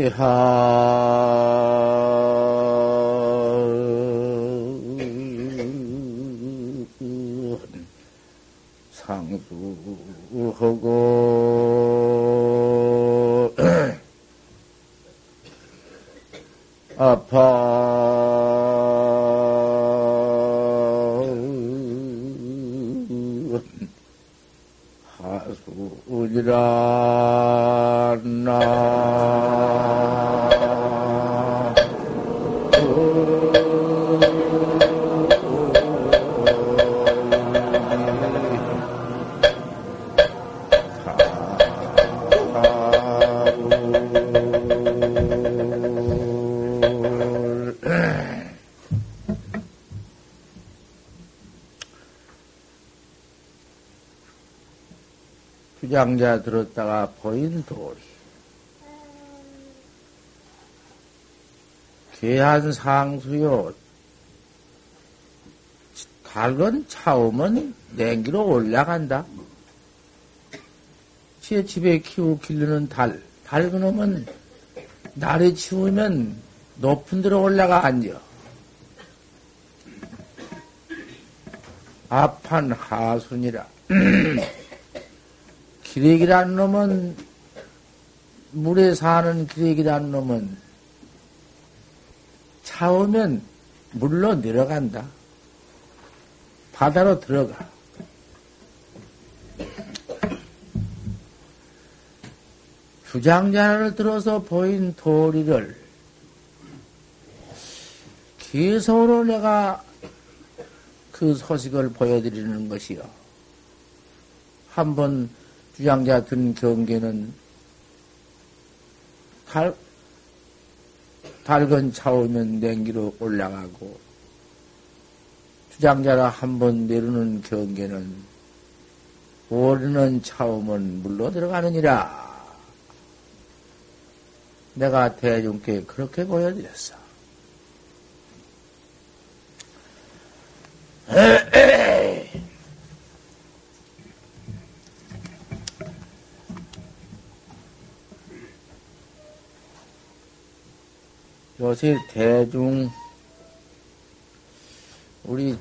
개한 상수하고 아파 주장자 들었다가 보인 돌이 개한 상수요 달건 차오면 냉기로 올라간다. 제 집에 키우 길르는 달, 달건 놈은 날에 치우면 높은 데로 올라가 앉아. 앞한 하순이라. 기레기란 놈은 물에 사는 기레기란 놈은 차오면 물로 내려간다. 바다로 들어가. 주장자를 들어서 보인 도리를 계속으로 내가 그 소식을 보여드리는 것이요. 한번 주장자 든 경계는 달, 달건 차오면 냉기로 올라가고, 주장자라 한 번 내르는 경계는 오르는 차오면 물로 들어가느니라. 내가 대중께 그렇게 보여드렸어. 요새 대중 우리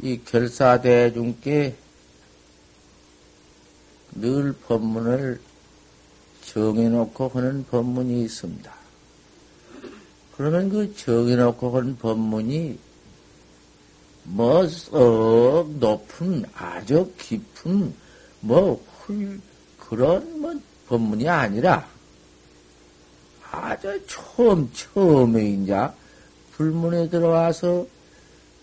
이 결사 대중께 늘 법문을 정해놓고 하는 법문이 있습니다. 그러면 그 정해놓고 하는 법문이 뭐 썩 높은 아주 깊은 뭐 훌 그런 뭐 법문이 아니라 아주 처음 처음에 이제 불문에 들어와서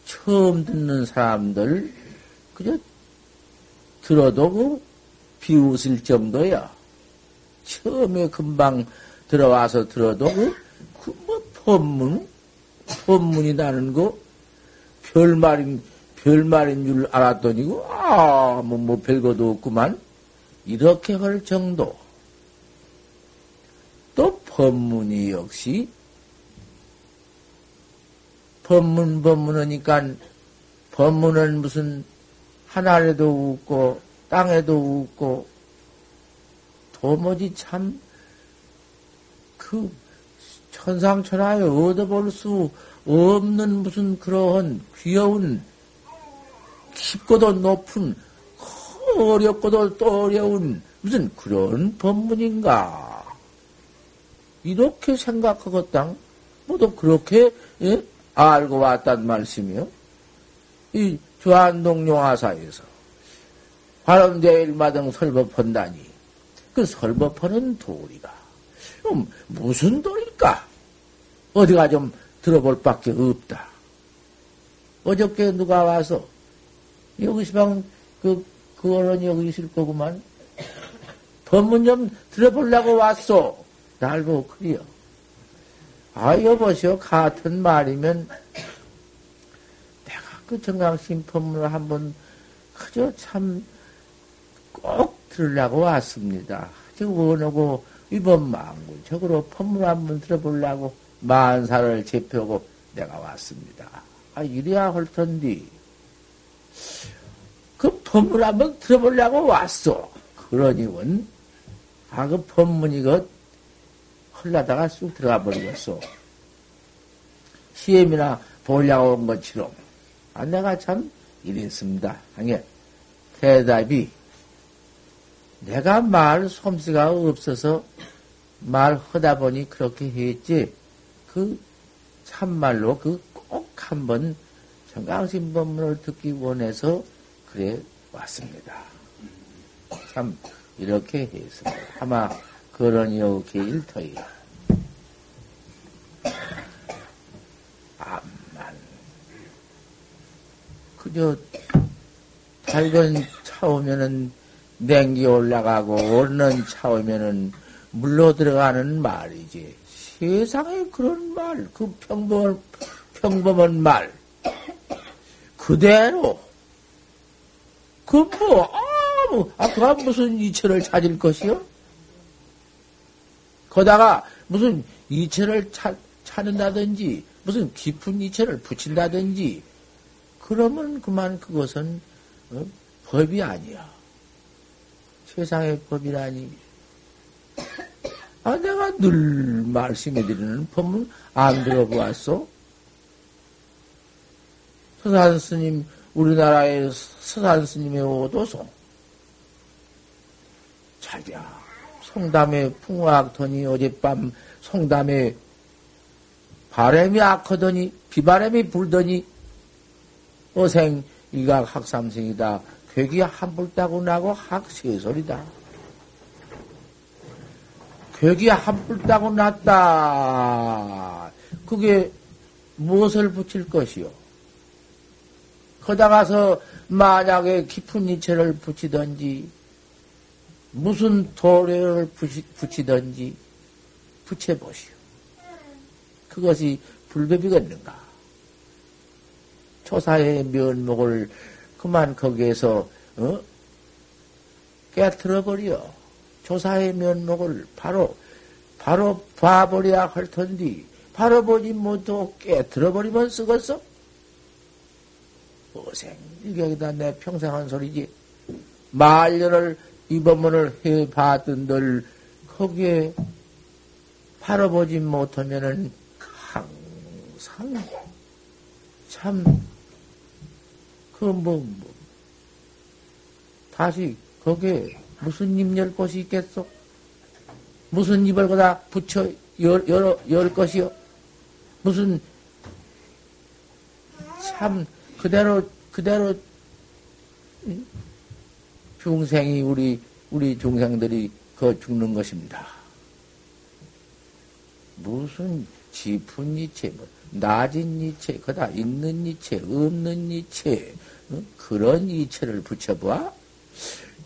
처음 듣는 사람들 그저 들어도 그 비웃을 정도야. 처음에 금방 들어와서 들어도 그, 그 뭐, 법문? 법문이 나는 거, 별말인, 별말인 줄 알았더니, 그, 아, 뭐, 뭐, 별거도 없구만. 이렇게 할 정도. 또 법문이 역시, 법문, 법문하니까, 법문은 무슨, 하늘에도 웃고, 땅에도 웃고, 도무지 참, 그, 천상천하에 얻어볼 수 없는 무슨 그러한 귀여운, 깊고도 높은, 어렵고도 또 어려운 무슨 그런 법문인가. 이렇게 생각하겠당, 모두 그렇게, 예? 알고 왔단 말씀이요. 이 조한동 용화사에서 화엄대일마등 설법한다니. 그 설법하는 도리가 음, 무슨 도리일까? 어디가 좀 들어볼 밖에 없다. 어저께 누가 와서 여기 시방 그 그거는 여기 있을 거구만. 법문 좀 들어보려고 왔소. 날고 그리요. 아 여보시오 같은 말이면 내가 그 정강심 법문을 한번 그저 참 꼭 들으려고 왔습니다. 지금 원하고 이번 망군 적으로 법문 한번 들어보려고 만사를 제표하고 내가 왔습니다. 아, 이래야 할 텐데. 그 법문 한번 들어보려고 왔어. 그러니원, 아, 그 법문이 그 흘러다가 쑥 들어가 버리겠어. 시험이나 보려고 온 것처럼. 아, 내가 참 이랬습니다. 하게 대답이 내가 말 솜씨가 없어서 말 하다 보니 그렇게 했지. 그 참말로 그 꼭 한번 정강심 법문을 듣기 원해서 그래 왔습니다. 참 이렇게 했습니다. 아마 그러니요 게일터이야. 암만 그저 밝은 차 오면은 냉기 올라가고 오르는 차 오면은 물로 들어가는 말이지. 세상에 그런 말, 그 평범한, 평범한 말, 그대로, 그 뭐, 아무, 아, 그가 무슨 이체를 찾을 것이요? 거다가 무슨 이체를 찾, 찾는다든지, 무슨 깊은 이체를 붙인다든지, 그러면 그만 그것은 어? 법이 아니야. 세상의 법이라니. 아, 내가 늘 말씀해 드리는 법문 안 들어보았어? 서산 스님, 우리나라의 서산 스님의 오도송. 자기야, 송담에 풍화악더니 어젯밤 송담에 바람이 악하더니 비바람이 불더니 어생 일각 학삼생이다. 괴기 한불 따고 나고 학세소리다. 벽이 한불 따고 났다. 그게 무엇을 붙일 것이요? 거다가서 만약에 깊은 이체를 붙이든지, 무슨 도래를 붙이든지, 붙여보시오. 그것이 불법이겠는가? 조사의 면목을 그만 거기에서, 어? 깨뜨려버려. 조사의 면목을 바로, 바로 봐버려야 할 텐데, 바로 보지 못하고 깨들어버리면 쓰겠어? 어생, 이게다 내 평생 한 소리지. 말년을, 이 법문을 해 봤던들, 거기에 바로 보지 못하면은 항상 참, 그 뭐, 뭐 다시 거기에 무슨 입열 곳이 있겠소? 무슨 입을 거다 붙여 열, 열, 열 것이요? 무슨 참 그대로 그대로 중생이 우리 우리 중생들이 그 죽는 것입니다. 무슨 깊은 이체, 뭐 낮은 이체, 그다 있는 이체, 없는 이체, 그런 이체를 붙여봐.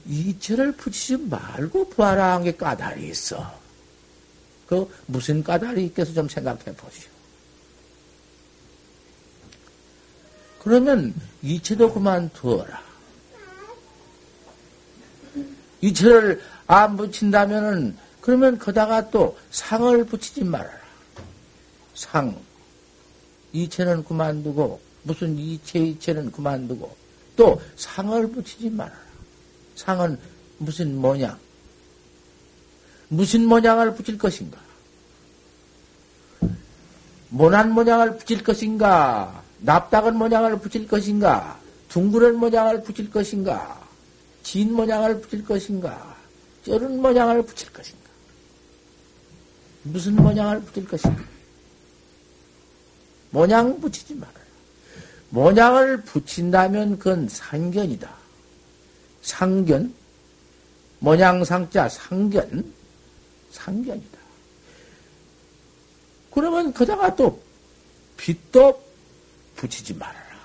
이체를 붙이지 말고 부하라 한게 까닭이 있어. 그 무슨 까닭이 있겠어 좀 생각해 보시오. 그러면 이체도 그만두어라. 이체를 안 붙인다면은 그러면 거다가 또 상을 붙이지 말아라. 상. 이체는 그만두고 무슨 이체 이체는 그만두고 또 상을 붙이지 말아라. 상은 무슨 모양? 무슨 모양을 붙일 것인가? 모난 모양을 붙일 것인가? 납작은 모양을 붙일 것인가? 둥그런 모양을 붙일 것인가? 진 모양을 붙일 것인가? 쩌른 모양을 붙일 것인가? 무슨 모양을 붙일 것인가? 모양 붙이지 말아라. 모양을 붙인다면 그건 상견이다. 상견, 모양상자 상견, 상견이다. 그러면 거다가 또 빛도 붙이지 말아라.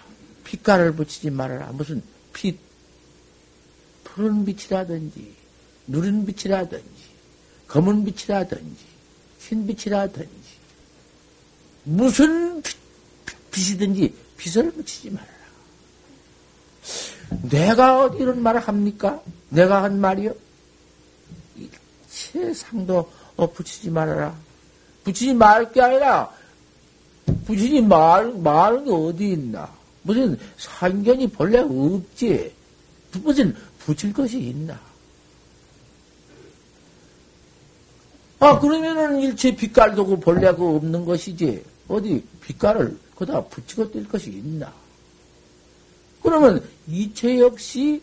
빛깔을 붙이지 말아라. 무슨 빛, 푸른 빛이라든지, 누른 빛이라든지, 검은 빛이라든지, 흰 빛이라든지, 무슨 빛, 빛이든지 빛을 붙이지 말아라. 내가 어디 이런 말을 합니까? 내가 한 말이요? 세상도 어, 붙이지 말아라. 붙이지 말 게 아니라, 붙이지 말, 말은 게 어디 있나? 무슨 상견이 본래 없지. 무슨 붙일 것이 있나? 아, 그러면은 일체 빛깔도 그 본래가 없는 것이지. 어디 빛깔을 거다 붙이고 뜰 것이 있나? 그러면 이체 역시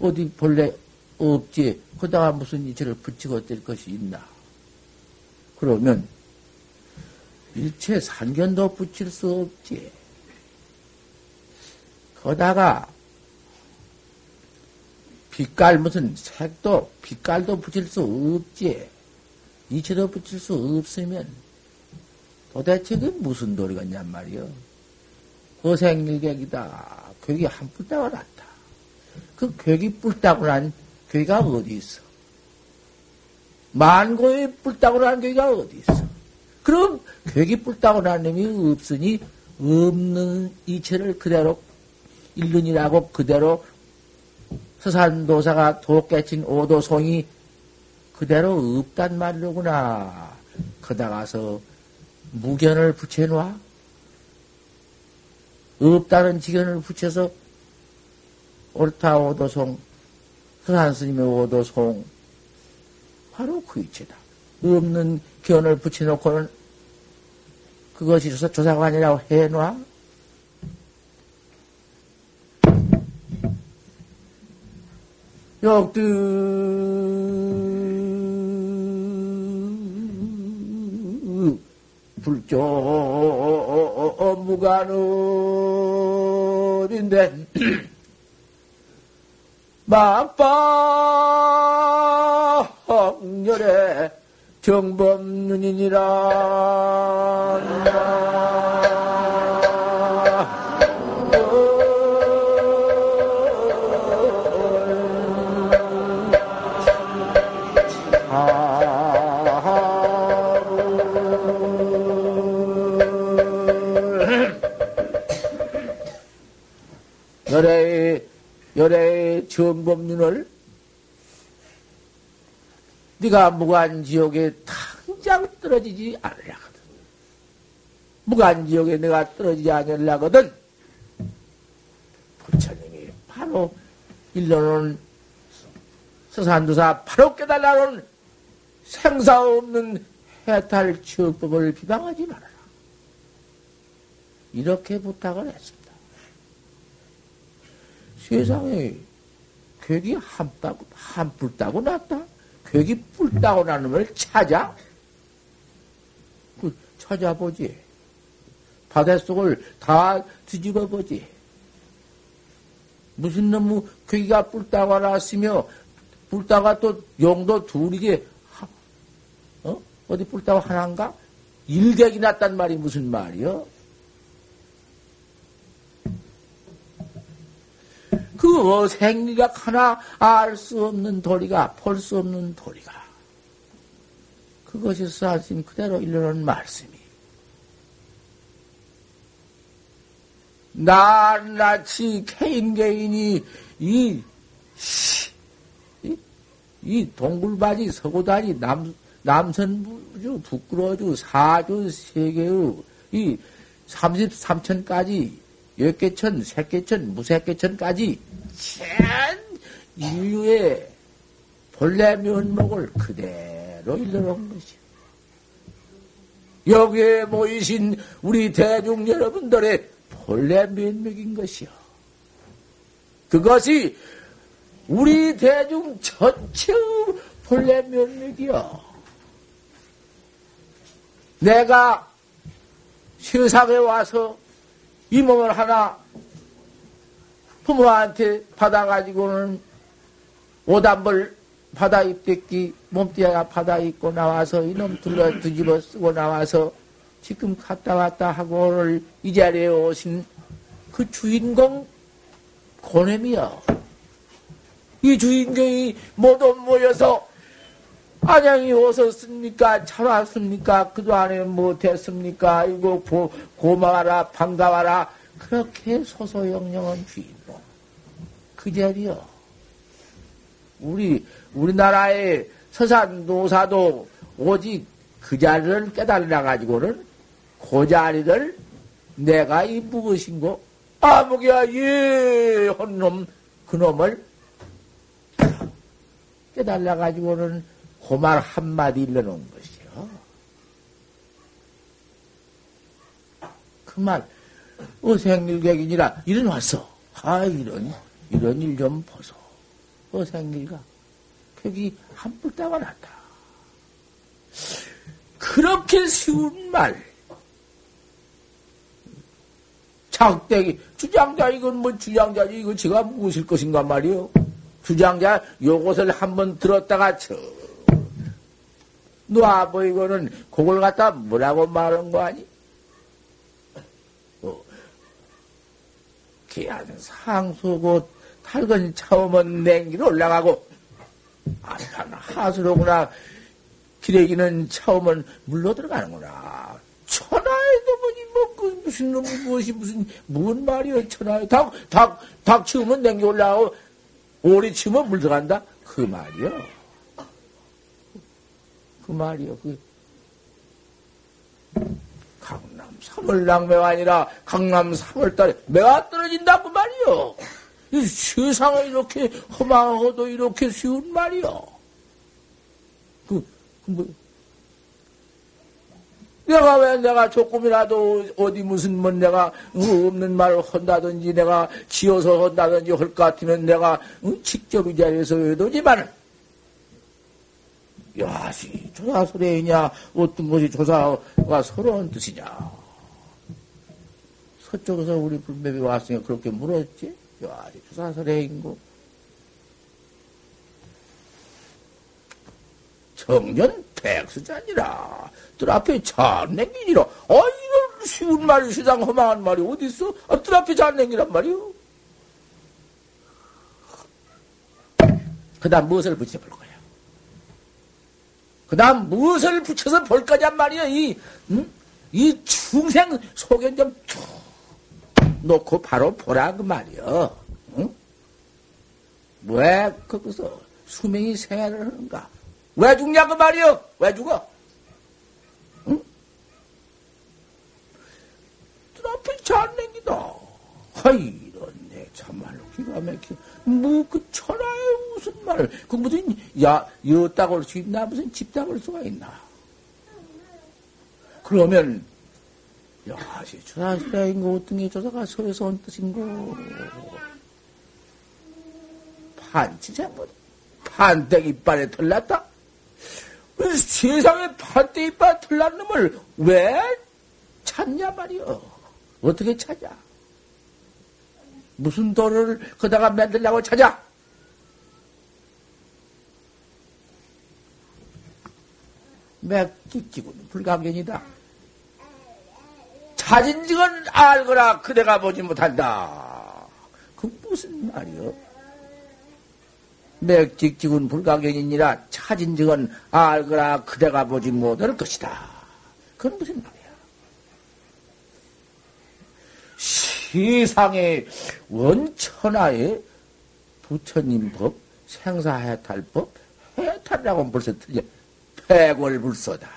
어디 본래 없지. 거다가 무슨 이체를 붙이고 뜰 것이 있나? 그러면 일체 산견도 붙일 수 없지. 거다가 빛깔 무슨 색도 빛깔도 붙일 수 없지. 이체도 붙일 수 없으면 도대체 그 무슨 도리겠냔 말이요. 거생일객이다. 괴기 한 뿔따가 났다. 그 괴기 뿔따고 난 괴기가 어디 있어? 만고의 뿔따고 난 괴기가 어디 있어? 그럼 괴기 뿔따고 난 놈이 없으니 없는 이체를 그대로 일륜이라고 그대로 서산도사가 도깨친 오도송이 그대로 없단 말이로구나. 거다가서 무견을 붙여놔? 없다는 지견을 붙여서 옳다 오도송, 서산스님의 오도송, 바로 그 이체다. 없는 견을 붙여놓고는 그것이 조사관이라고 해놔? 역두 불조 무간업인데? 막방열에 정범윤이니라 열애, 열애의 정법륜을 네가 무간지옥에 당장 떨어지지 않으려거든. 무간지옥에 내가 떨어지지 않으려거든. 부처님이 바로 일러놓은 서산두사 바로 깨달아놓은 생사 없는 해탈 지옥법을 비방하지 말아라. 이렇게 부탁을 했습니다. 세상에 괴기 한, 따고, 한뿔 따고 났다? 괴기 뿔 따고 나는 걸 찾아? 그 찾아보지. 바닷속을 다 뒤집어 보지. 무슨 놈의 괴기가 뿔 따고 났으며, 뿔 따가 또 용도 둘이게, 어? 어디 뿔 따고 하나인가? 일객이 났단 말이 무슨 말이요? 그 생리가 하나 알 수 없는 도리가, 볼 수 없는 도리가. 그것이 스님 그대로 일러놓은 말씀이. 낱낱이 개인 개인이 이, 이, 이 동굴바지 서고다니 남, 남선부주, 북구로주, 사주, 세계의 이 33천까지 역개천, 색개천, 무색개천까지 전 인류의 본래 면목을 그대로 일러놓은 것이요. 여기에 모이신 우리 대중 여러분들의 본래 면목인 것이요. 그것이 우리 대중 전체의 본래 면목이요. 내가 세상에 와서 이 몸을 하나 부모한테 받아가지고는 오단벌 받아 입댔기 몸띠가 받아 입고 나와서 이놈 둘러 뒤집어 쓰고 나와서 지금 갔다 왔다 하고 오늘 이 자리에 오신 그 주인공 고냄이요. 이 주인공이 모두 모여서 안양이 오셨습니까? 잘 왔습니까? 그도 안에 뭐 됐습니까? 이거 고, 고마워라, 반가워라. 그렇게 소소영령한 주인공. 그 자리요. 우리, 우리나라의 서산 노사도 오직 그 자리를 깨달아 가지고는 그 자리를 내가 이 무엇인고? 아무개야, 예, 헌놈, 그놈을 깨달아 가지고는 고말 한마디 일러놓은 것이. 그 말, 어생일객이니라 이런 왔어. 아, 이런, 이런 일 좀 보소. 어생일가. 격이 한뿔 따가 났다. 그렇게 쉬운 말. 작대기, 주장자, 이건 뭐 주장자지, 이거 제가 무엇일 것인가 말이요. 주장자, 요것을 한번 들었다가, 저, 놔보이고는 그걸 갖다 뭐라고 말한 거 아니? 기한 상수고, 탈건 처음은 냉기로 올라가고, 아산 하수로구나. 기레기는 처음은 물로 들어가는구나. 천하에도 뭐니, 뭐, 그, 무슨 놈이 무엇이 무슨, 뭔 말이여, 천하에. 닭, 닭, 닭 치우면 냉기 올라가고, 오리 치우면 물 들어간다? 그 말이여. 그 말이여, 그. 3월 낭매가 아니라 강남 3월달에 매가 떨어진다 그 말이요. 이 세상에 이렇게 험하고도 이렇게 쉬운 말이요. 그, 그 뭐, 내가 왜 내가 조금이라도 어디 무슨 뭐 내가 없는 말을 한다든지 내가 지어서 한다든지 할 것 같으면 내가 직접 이 자리에서 해도지만은 야시 조사설레이냐 어떤 것이 조사가 서러운 뜻이냐 서쪽에서 우리 불매비 왔으니까 그렇게 물었지? 야시 조사설레인고. 청년 백수자니라. 뜰 앞에 잔냉기니라. 아 이런 쉬운 말이 세상 허망한 말이 어딨어? 아, 뜰 앞에 잔냉기란 말이요 그 다음 무엇을 붙여볼 거야? 그 다음 무엇을 붙여서 볼 거냔 말이야. 이, 응? 이 중생 속에 좀툭 놓고 바로 보라 그 말이야. 응? 왜 거기서 수명이 생활을 하는가? 왜 죽냐 그 말이야? 왜 죽어? 응? 앞에 잘냉기다. 하이, 이런 내 참말로 기가 막혀. 뭐그 천하에 무슨 말을 그 무슨 야 여따고 할수 있나 무슨 집따고 할 수가 있나 그러면 야시 조사시라인거 어떤 게 조사가 서에서 온 뜻인고 판치장보다 판댁 이빨에 털났다 세상에 판댁 이빨에 털난 놈을 왜 찾냐 말이여 어떻게 찾아 무슨 도를 거다가 만들려고 찾아? 맥찍찍은 불가견이다. 적은 알거라 그대가 보지 못한다. 그 무슨 말이여? 맥찍찍은 불가견이니라 적은 알거라 그대가 보지 못할 것이다. 그건 무슨 말이야? 세상에 원천하에 부처님 법, 생사해탈법, 해탈이라고 벌써 틀려. 패골불소다.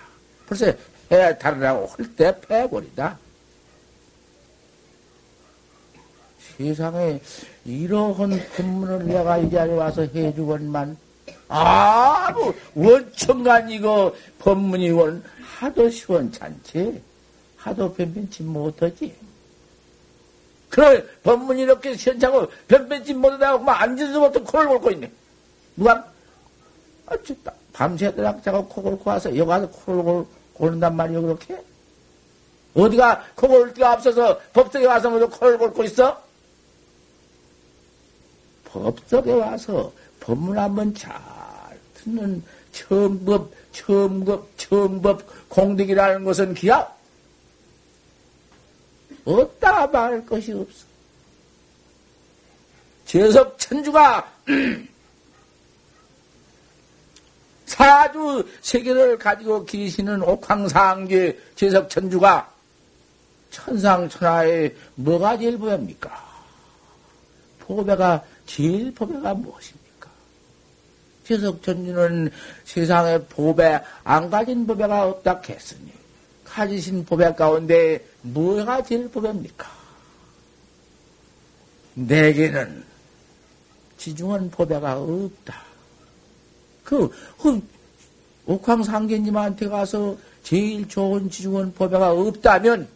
벌써 해탈이라고 할 때 패골이다. 세상에 이러한 법문을 내가 이 자리에 와서 해주건만 아무 원천간 이거 법문이건 하도 시원찮지 하도 변변치 못하지 그래, 법문이 이렇게 시원찮고, 변변치 못하다고, 막 앉아서 부터 코를 골고 있네. 누가, 아, 진짜, 밤새도록 자고 코 골고 와서, 여기 와서 코를 골, 고른단 말이야, 그렇게? 어디가 코 골 데가 없어서 법석에 와서 코를 골고 있어? 법석에 와서 법문 한번 잘 듣는 처음법, 처음법, 처음법 공덕이라는 것은 기야? 없다 말할 것이 없어. 재석 천주가 사주 세계를 가지고 계시는 옥황상계 재석 천주가 천상천하에 뭐가 제일 보입니까? 보배가 제일 보배가 무엇입니까? 재석 천주는 세상에 보배 안 가진 보배가 없다 했으니 가지신 보배 가운데 뭐가 제일 보배입니까? 내게는 지중한 보배가 없다. 그, 그 옥황상계님한테 가서 제일 좋은 지중원 법배가 없다면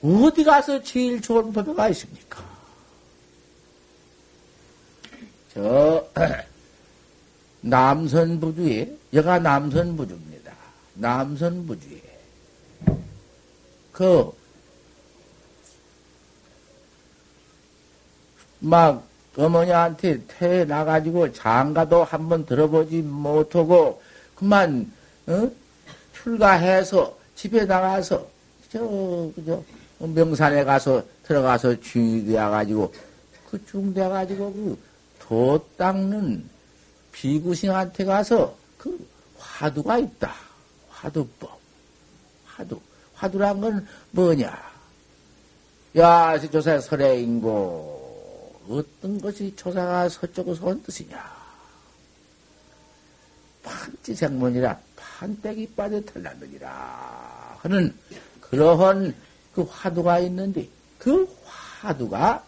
어디 가서 제일 좋은 법배가 있습니까? 저 남선부주에 여가 남선부주입니다. 남선부주에 그 막 어머니한테 태어나가지고 장가도 한번 들어보지 못하고 그만 어? 출가해서 집에 나가서 저 그저 명산에 가서 들어가서 주인이 되어가지고 그 중돼가지고 그 도 닦는 비구신한테 가서 그 화두가 있다. 화두법. 화두. 화두란 건 뭐냐? 야, 조사 설해인고 어떤 것이 조사가 서쪽으로 선 뜻이냐? 판지생문이라 판때기 빠져 털났느니라 하는 그러한 그 화두가 있는데 그 화두가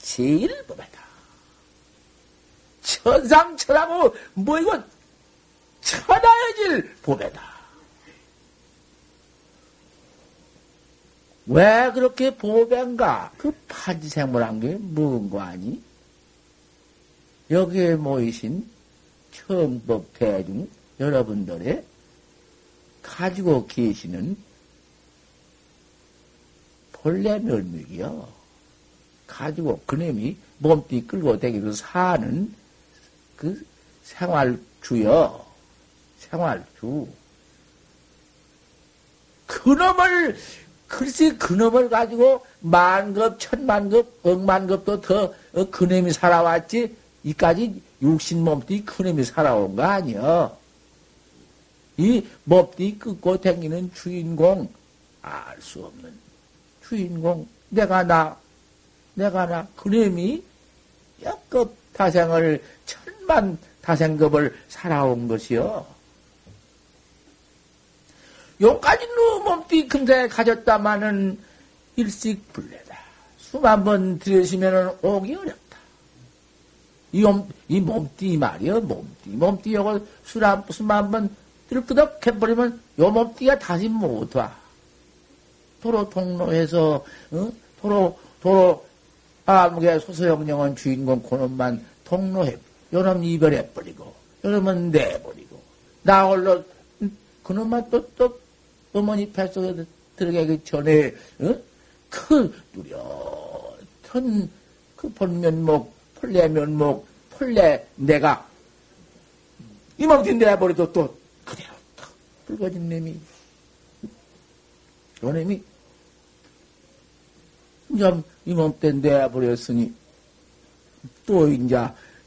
제일 법하다. 천상천하고 뭐 이거 천하여질 법에다. 왜 그렇게 보배인가? 그 판지생물한 게 뭔거 아니? 여기에 모이신 청법 대중 여러분들의 가지고 계시는 본래 멸맥이요. 가지고 그놈이 몸띠 끌고 다니면서 사는 그 생활주요. 생활주. 그놈을 글쎄 그놈을 가지고 만급, 천만급, 억만급도 더 어, 그놈이 살아왔지 이까지 육신 몸띠 그놈이 살아온 거 아니여. 이 몸띠 끊고 다니는 주인공 알 수 없는 주인공 내가 나 내가 나 그놈이 역급 타생을 천만 타생급을 살아온 것이요. 요까지 너 몸띠 금세 가졌다마는 일식불례다. 수만 번 들으시면은 오기 어렵다. 이, 몸, 이 몸띠 말이여, 몸띠. 몸띠 요거 수만 번 들끄덕 해버리면 요 몸띠가 다시 못 와. 도로 통로에서, 어? 도로, 도로, 아무개 소소영령은 주인공 그놈만 통로해, 요놈 이별해 버리고, 요놈은 내버리고, 나 홀로, 그놈만 또, 또, 어머니 뱃속에 들어가기 전에 어? 그 뚜렷한 그 본면목, 폴레면목, 폴레 내가 이만큼 내버려도 또 그대로 탁 붉어진 놈이 요 놈이 이제 이몸때 내버렸으니 또 이제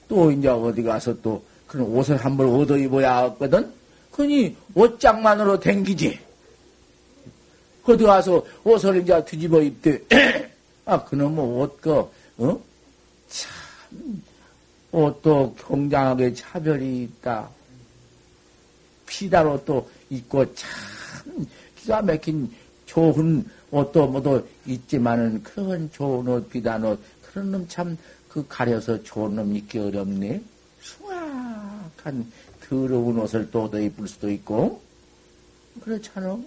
또 이제 어디 가서 또 그런 옷을 한 벌 얻어 입어야 하거든. 그니 옷장만으로 댕기지. 어디 가서 옷을 이제 뒤집어 입대. 아, 그놈의 옷, 그, 어? 참, 옷도 경장하게 차별이 있다. 피다로 또 입고 참 기가 막힌 좋은 옷도 뭐도 있지만은 그런 좋은 옷, 비단 옷, 그런 놈 참 그 가려서 좋은 놈 입기 어렵네. 수확한 더러운 옷을 또 얻어 입을 수도 있고. 그렇잖아.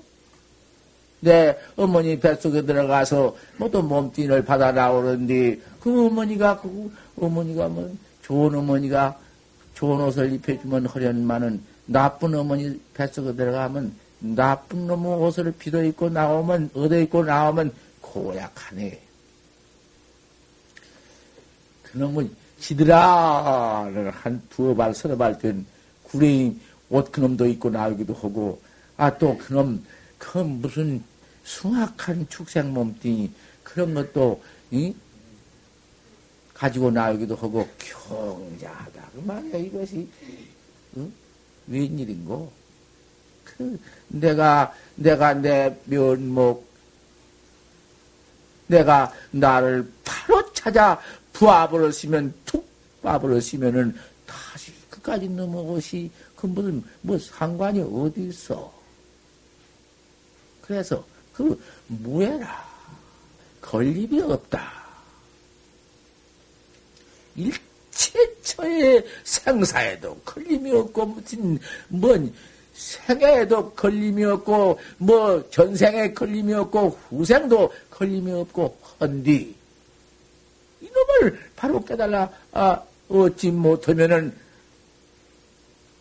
내 어머니 뱃속에 들어가서 뭐 또 몸뚱이를 받아 나오는데 그 어머니가 그 어머니가 뭐 좋은 어머니가 좋은 옷을 입혀주면 허련만은 나쁜 어머니 뱃속에 들어가면 나쁜 놈의 옷을 비도 입고 나오면 얻어 입고 나오면 고약하네. 그놈은 지드라를 한 두어 발 서너 발 된 구레인 옷 그놈도 입고 나오기도 하고 아 또 그놈 그 무슨 숭악한 축생 몸뚱이 그런 것도 이? 가지고 나오기도 하고 경자하다 그 말이야 이것이 응? 웬일인고? 그 내가 내가 내 면목 내가 나를 바로 찾아 부합을 쓰면 툭 부합을 쓰면은 다시 끝까지 넘어것이 그 무슨 뭐 상관이 어디 있어? 그래서 그 무해라. 걸림이 없다. 일체 부처의 생사에도 걸림이 없고 무슨 뭔 생애에도 걸림이 없고 뭐 전생에 걸림이 없고 후생도 걸림이 없고 헌디 이놈을 바로 깨달라 아 얻지 못하면은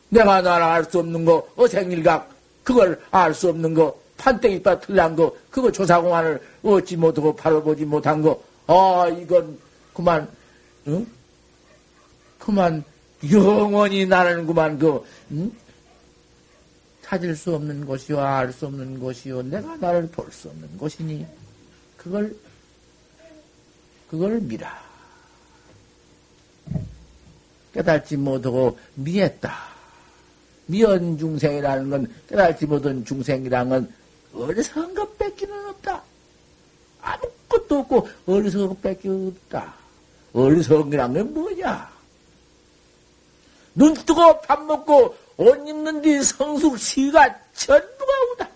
내가 나라 알수 없는 거 어생일각 그걸 알 수 없는 거 판때기빠 틀난 거 그거 조사공안을 얻지 못하고 바로 보지 못한 거아 이건 그만 응? 그만 영원히 나는 그만 그 응? 찾을 수 없는 것이요 알 수 없는 것이요 내가 나를 볼 수 없는 것이니 그걸 그걸 미라 깨달지 못하고 미했다. 미연 중생이라는 건 깨달지 못한 중생이라는 건 어리석은 것 뺏기는 없다. 아무것도 없고 어리석은 것 뺏기 없다. 어리석은이란 건 뭐냐? 눈 뜨고 밥 먹고 옷 입는 뒤 성숙 시가 전부가 오다.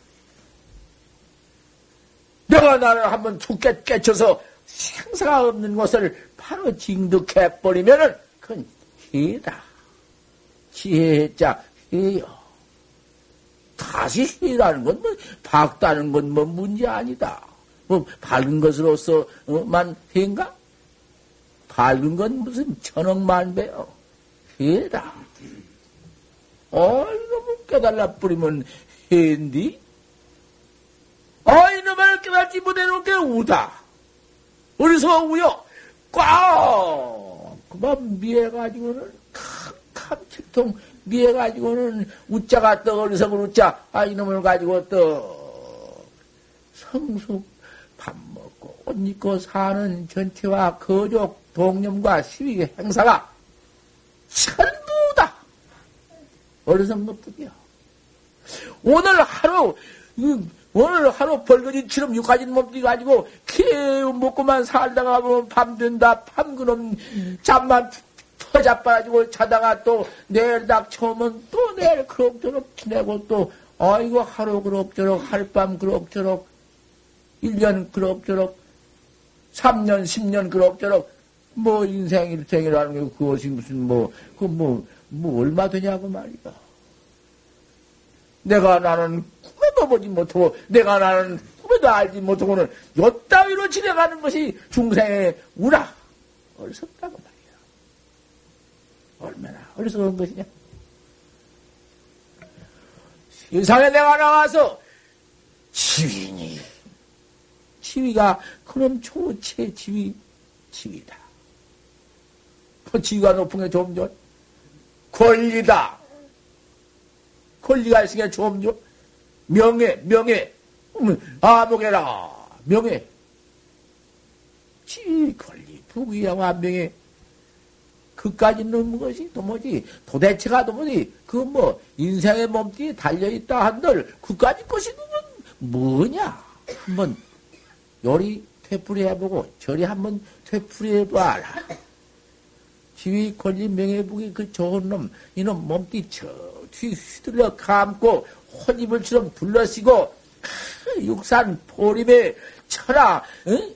내가 나를 한번 툭 깨, 깨쳐서 생사가 없는 것을 바로 징득해버리면은 그건 희다. 지혜자 희요. 다시 희라는 건 뭐, 밝다는 건 뭐 문제 아니다. 뭐, 밝은 것으로서만 희인가? 밝은 건 무슨 천억만 배요. 희다. 어, 이놈을 깨달라 뿌리면 희인디? 아, 이놈을 깨달지 못해놓은 게 우다. 어디서 우요? 꽉! 그만 미해가지고는 캄캄 칠통 미해가지고는 우자가 떠 어리석은 우자. 아 이놈을 가지고 또 성숙 밥 먹고 옷 입고 사는 전체와 거족 동념과 시위 행사가 전부다 어리석은 것뿐이야. 오늘 하루 오늘 하루 벌거지처럼 육가진 몸뚱이 가지고 개우 먹고만 살다가 보면 밤 된다. 밤 그놈 잠만 터자빠가지고 자다가 또 내일 닥쳐오면 또 내일 그럭저럭 지내고 또 아이고 하루 그럭저럭 하룻밤 그럭저럭 1년 그럭저럭 3년 10년 그럭저럭 뭐 인생 일생이라는 게 그것이 무슨 뭐 그 뭐뭐 뭐 얼마 되냐고 말이야. 내가 나는 꿈에도 보지 못하고 내가 나는 꿈에도 알지 못하고는 요 따위로 지내가는 것이 중생의 우라 어리석다고 말이야. 얼마나 어리석은 것이냐. 세상에 내가 나와서 지위니 지위가 그럼 초체 지위 지위다. 그 지위가 높은 게좀전 권리다. 권리가 있으니까 좀 좀. 명예, 명예. 아무개라. 명예. 지, 권리, 부귀영화, 명예. 그까지 넘는 것이 도무지, 도대체가 도무지, 그 뭐, 인생의 몸띠에 달려있다 한들, 그까지 것이 그건 뭐냐? 한번, 요리 되풀이 해보고, 저리 한번 되풀이 해봐라. 지위, 권리, 명예, 부귀, 그 좋은 놈, 이놈 몸띠 저, 뒤 휘둘러 감고, 혼입을처럼 둘러쓰고 그 육산 포림의 철학 응?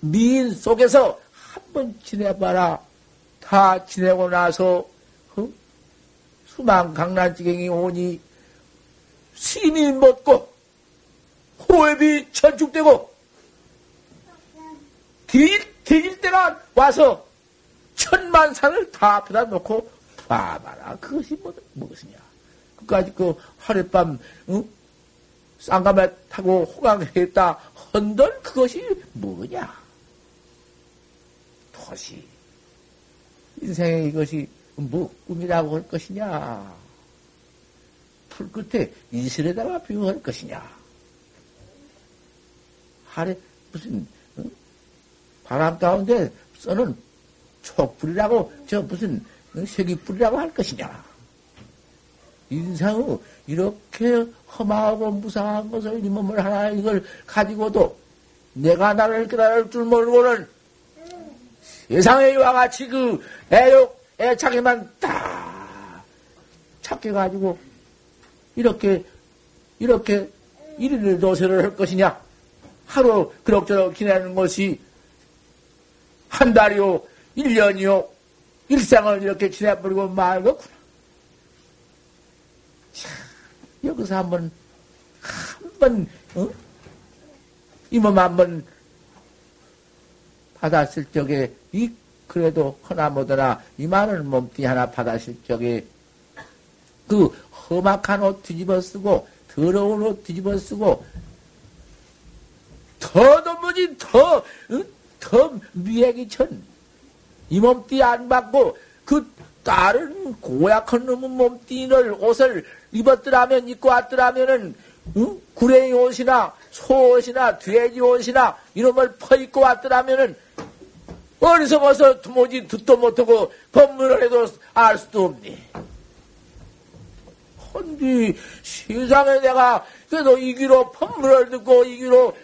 미인 속에서 한번 지내봐라. 다 지내고 나서 응? 수만 강난지경이 오니 심이 먹고 호흡이 천축되고 뒤질, 뒤질 때가 와서 천만 산을 다 앞에다 놓고 봐봐라. 그것이 뭐, 무엇이냐. 그까지 그 하룻밤 응? 쌍감에 타고 호강했다 헌들 그것이 뭐냐? 도시 인생의 이것이 뭐 꿈이라고 할 것이냐? 풀 끝에 이슬에다가 비유할 것이냐? 하래 무슨 응? 바람 가운데 써는 촉불이라고 저 무슨 색이 불이라고 할 것이냐? 인생의 이렇게 험하고 무상한 것을 이 몸을 하나 이걸 가지고도 내가 나를 깨달을 줄 모르고는 세상에 이와 같이 그 애욕, 애착에만 다 착해가지고 이렇게, 이렇게 일일 도세를 할 것이냐? 하루 그럭저럭 지내는 것이 한 달이요, 일 년이요, 일생을 이렇게 지내버리고 말겠구나. 참, 여기서 한번, 한번, 어? 이몸 한번 받았을 적에, 이, 그래도 허나무더나 이만한 몸뚱이 하나 받았을 적에, 그 험악한 옷 뒤집어 쓰고, 더러운 옷 뒤집어 쓰고, 더 넘어지, 더, 어? 더 미액이 천, 이 몸띠 안 받고 그 다른 고약한 놈의 몸띠를 옷을 입었더라면 입고 왔더라면은 응? 구레이 옷이나 소 옷이나 돼지 옷이나 이놈을 퍼 입고 왔더라면은 어디서 와서 뭐지 듣도 못하고 법문을 해도 알 수도 없니. 헌디 세상에 내가 그래도 이기로 법문을 듣고 이기로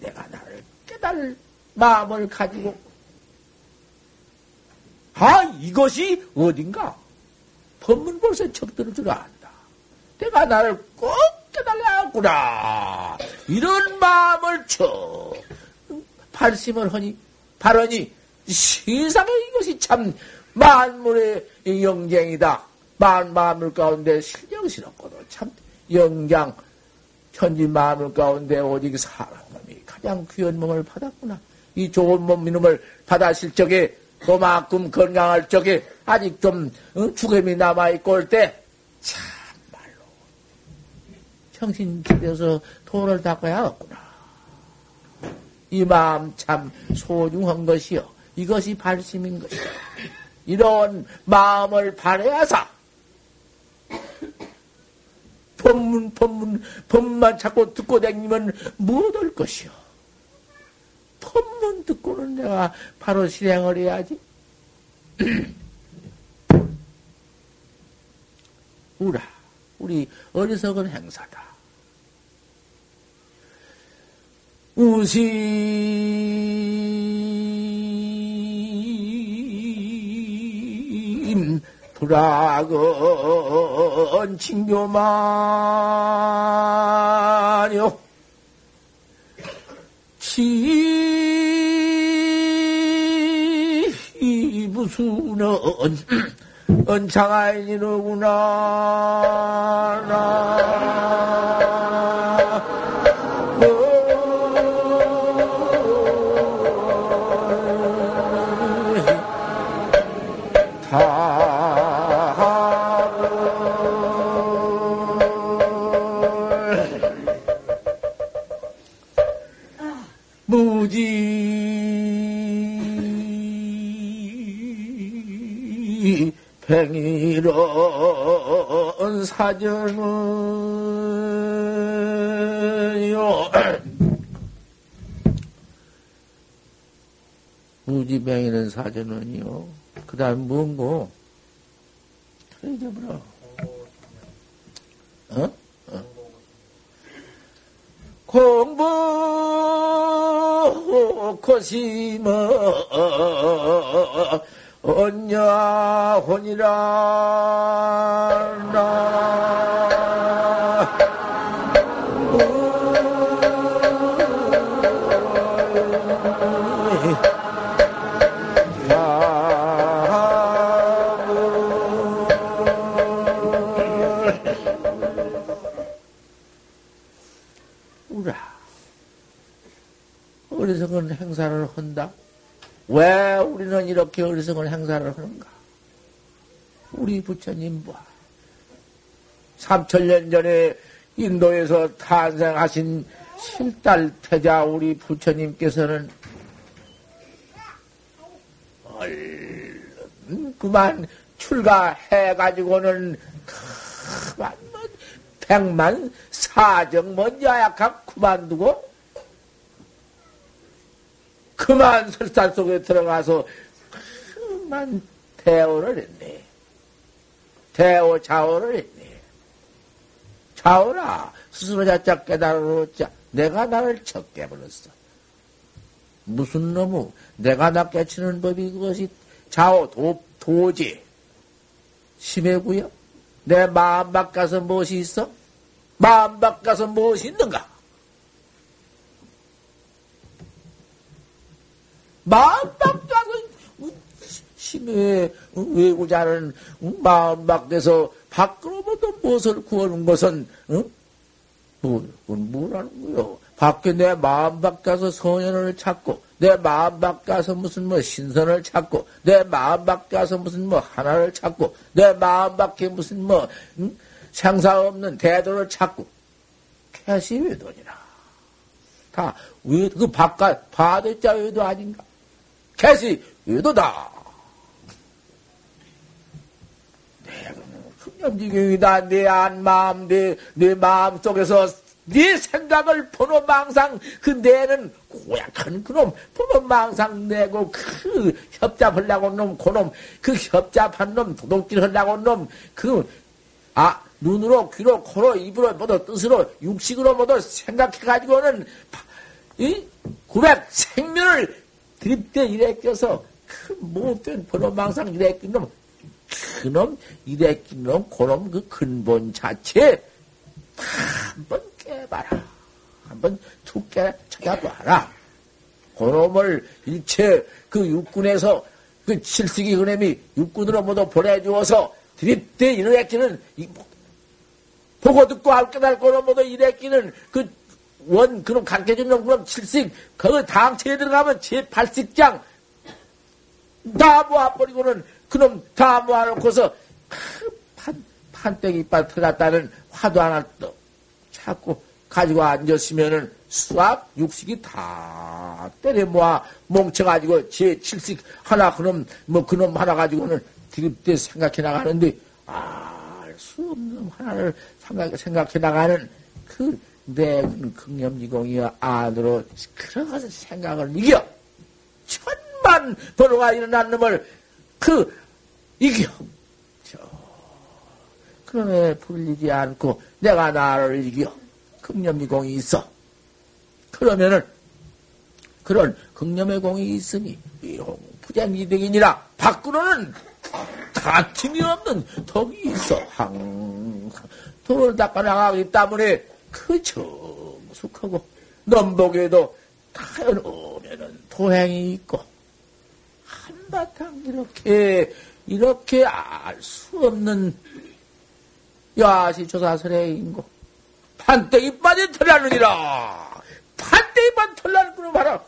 내가 나를 깨달을 마음을 가지고 아, 이것이 어딘가? 법문 벌써 척들을 줄 안다. 내가 나를 꼭 깨달라구나. 이런 마음을 쳐. 발심을 하니, 발언이 세상에 이것이 참 만물의 영쟁이다. 만 마물 가운데 신령스럽고도 참 영장, 천지 마물 가운데 오직 사람이 가장 귀한 몸을 받았구나. 이 좋은 몸 이놈을 받았을 적에 그만큼 건강할 적에 아직 좀 어? 죽음이 남아있고 올 때 참말로 정신 차려서 돈을 닦아야겠구나. 이 마음 참 소중한 것이요. 이것이 발심인 것이요. 이런 마음을 발해야사 법문, 법문, 법만 자꾸 듣고 다니면 못할 것이요. 법문 듣고는 내가 바로 실행을 해야지. 우라, 우리 어리석은 행사다. 우심 불악은 칭교마뇨 무수는 은창아인이로구나. 사전은요. 무지병이는 사전은요. 그 다음 뭔고? 행사를 하는가? 우리 부처님 봐. 3천년 전에 인도에서 탄생하신 실달 태자 우리 부처님께서는 얼른 그만 출가해가지고는 그만 뭐 백만 사정 먼저 약한 그만두고 그만 설산 속에 들어가서 그 만 대오를 했네. 대오 자오를 했네. 자오라 스스로 자짝 깨달아놓자 내가 나를 척 깨버렸어. 무슨 놈의 내가 나 깨치는 법이 그것이 자오 도, 도지 심해구요. 내 마음 바꿔서 무엇이 있어? 마음 바꿔서 무엇이 있는가? 마음 바꿔서 심해 외고자는 마음 밖에서 밖으로부터 무엇을 구하는 것은 응? 뭐, 뭐라는 거요? 밖에 내 마음 밖에서 선연을 찾고 내 마음 밖에서 무슨 뭐 신선을 찾고 내 마음 밖에서 무슨 뭐 하나를 찾고 내 마음 밖에 무슨 뭐 응? 생사 없는 대도를 찾고 캐시 외도니라. 다, 왜, 그 바깥, 바대자 외도 아닌가? 캐시 외도다. 흑념지경이다. 내 안마음, 내, 내 마음 속에서 네 생각을 번호 망상, 그 내는 고약한 그놈, 번호 망상 내고 그 협잡하려고 놈, 그놈, 그 협잡한 놈, 도둑질 하려고 놈, 그, 아, 눈으로, 귀로, 코로, 입으로, 모두 뜻으로, 육식으로 모두 생각해 가지고는, 이, 구백 생명을 드립대 이래 껴서, 그 못된 번호망상 이래 낀 놈, 그놈, 이래 낀 놈, 그놈 그 근본 자체, 한번 깨봐라. 한번 툭 깨, 찾아봐라. 그놈을 일체 그 육군에서 그 칠식이 그놈이 육군으로 모두 보내주어서 드립대 이래 끼는, 보고 듣고 알 깨달 거로 모두 이래 끼는 그 원, 그럼 가르쳐준 놈, 그럼 칠식, 그 당체에 들어가면 제 8식장 다 모아버리고는 그놈 다 모아놓고서 그 판, 판때기 이빨 터졌다는 화도 하나 또 찾고 가지고 앉았으면은 수압 육식이 다 때려 모아 뭉쳐가지고 제 칠식 하나 그놈 뭐 그놈 하나 가지고는 드립대 생각해 나가는데 알 수 없는 하나를 생각, 생각해 나가는 그내 극념지공이여 안으로 그런 생각을 이겨. 천만 번호가 일어난 놈을 그 이겨 그놈에 풀리지 않고 내가 나를 이겨 극념의 공이 있어. 그러면은 그런 극념의 공이 있으니 부장이득이니라 밖으로는 다툼이 없는 덕이 있어. 항상 돈을 닦아 나가기 때문에 그 정숙하고 넘복에도 타연 오면은 도행이 있고 한바탕 이렇게 이렇게 알 수 없는 야시 조사설의 인고 판때기 빠진 털나느니라. 판때기 빠진 털나는 그놈 봐라.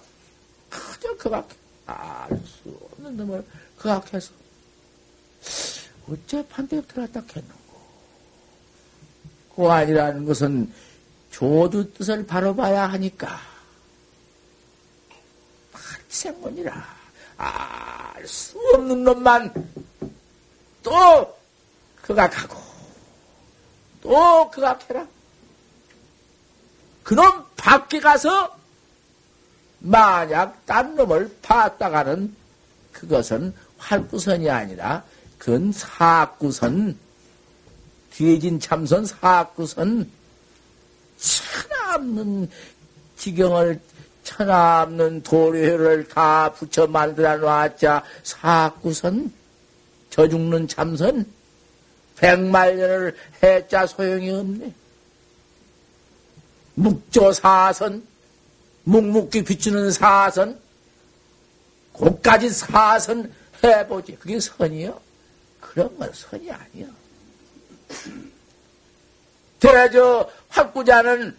그저 그밖에 알 수 없는 놈을 그각해서. 어째 판때기 털었다 했는고. 그 아니라는 것은 조주 뜻을 바로 봐야 하니까. 생문이라 알 수 없는 놈만 또 그각하고 또 그각해라. 그놈 밖에 가서 만약 딴 놈을 봤다가는 그것은 활구선이 아니라 그건 사구선 뒤에진 참선 사구선 천없는 지경을 천없는 도료를 다 붙여 만들어 놨자 사구선 저 죽는 참선 백만년을 해자 소용이 없네. 묵조사선, 묵묵히 비추는 사선, 고까지 사선 해보지. 그게 선이요? 그런 건 선이 아니야. 대저 활구자는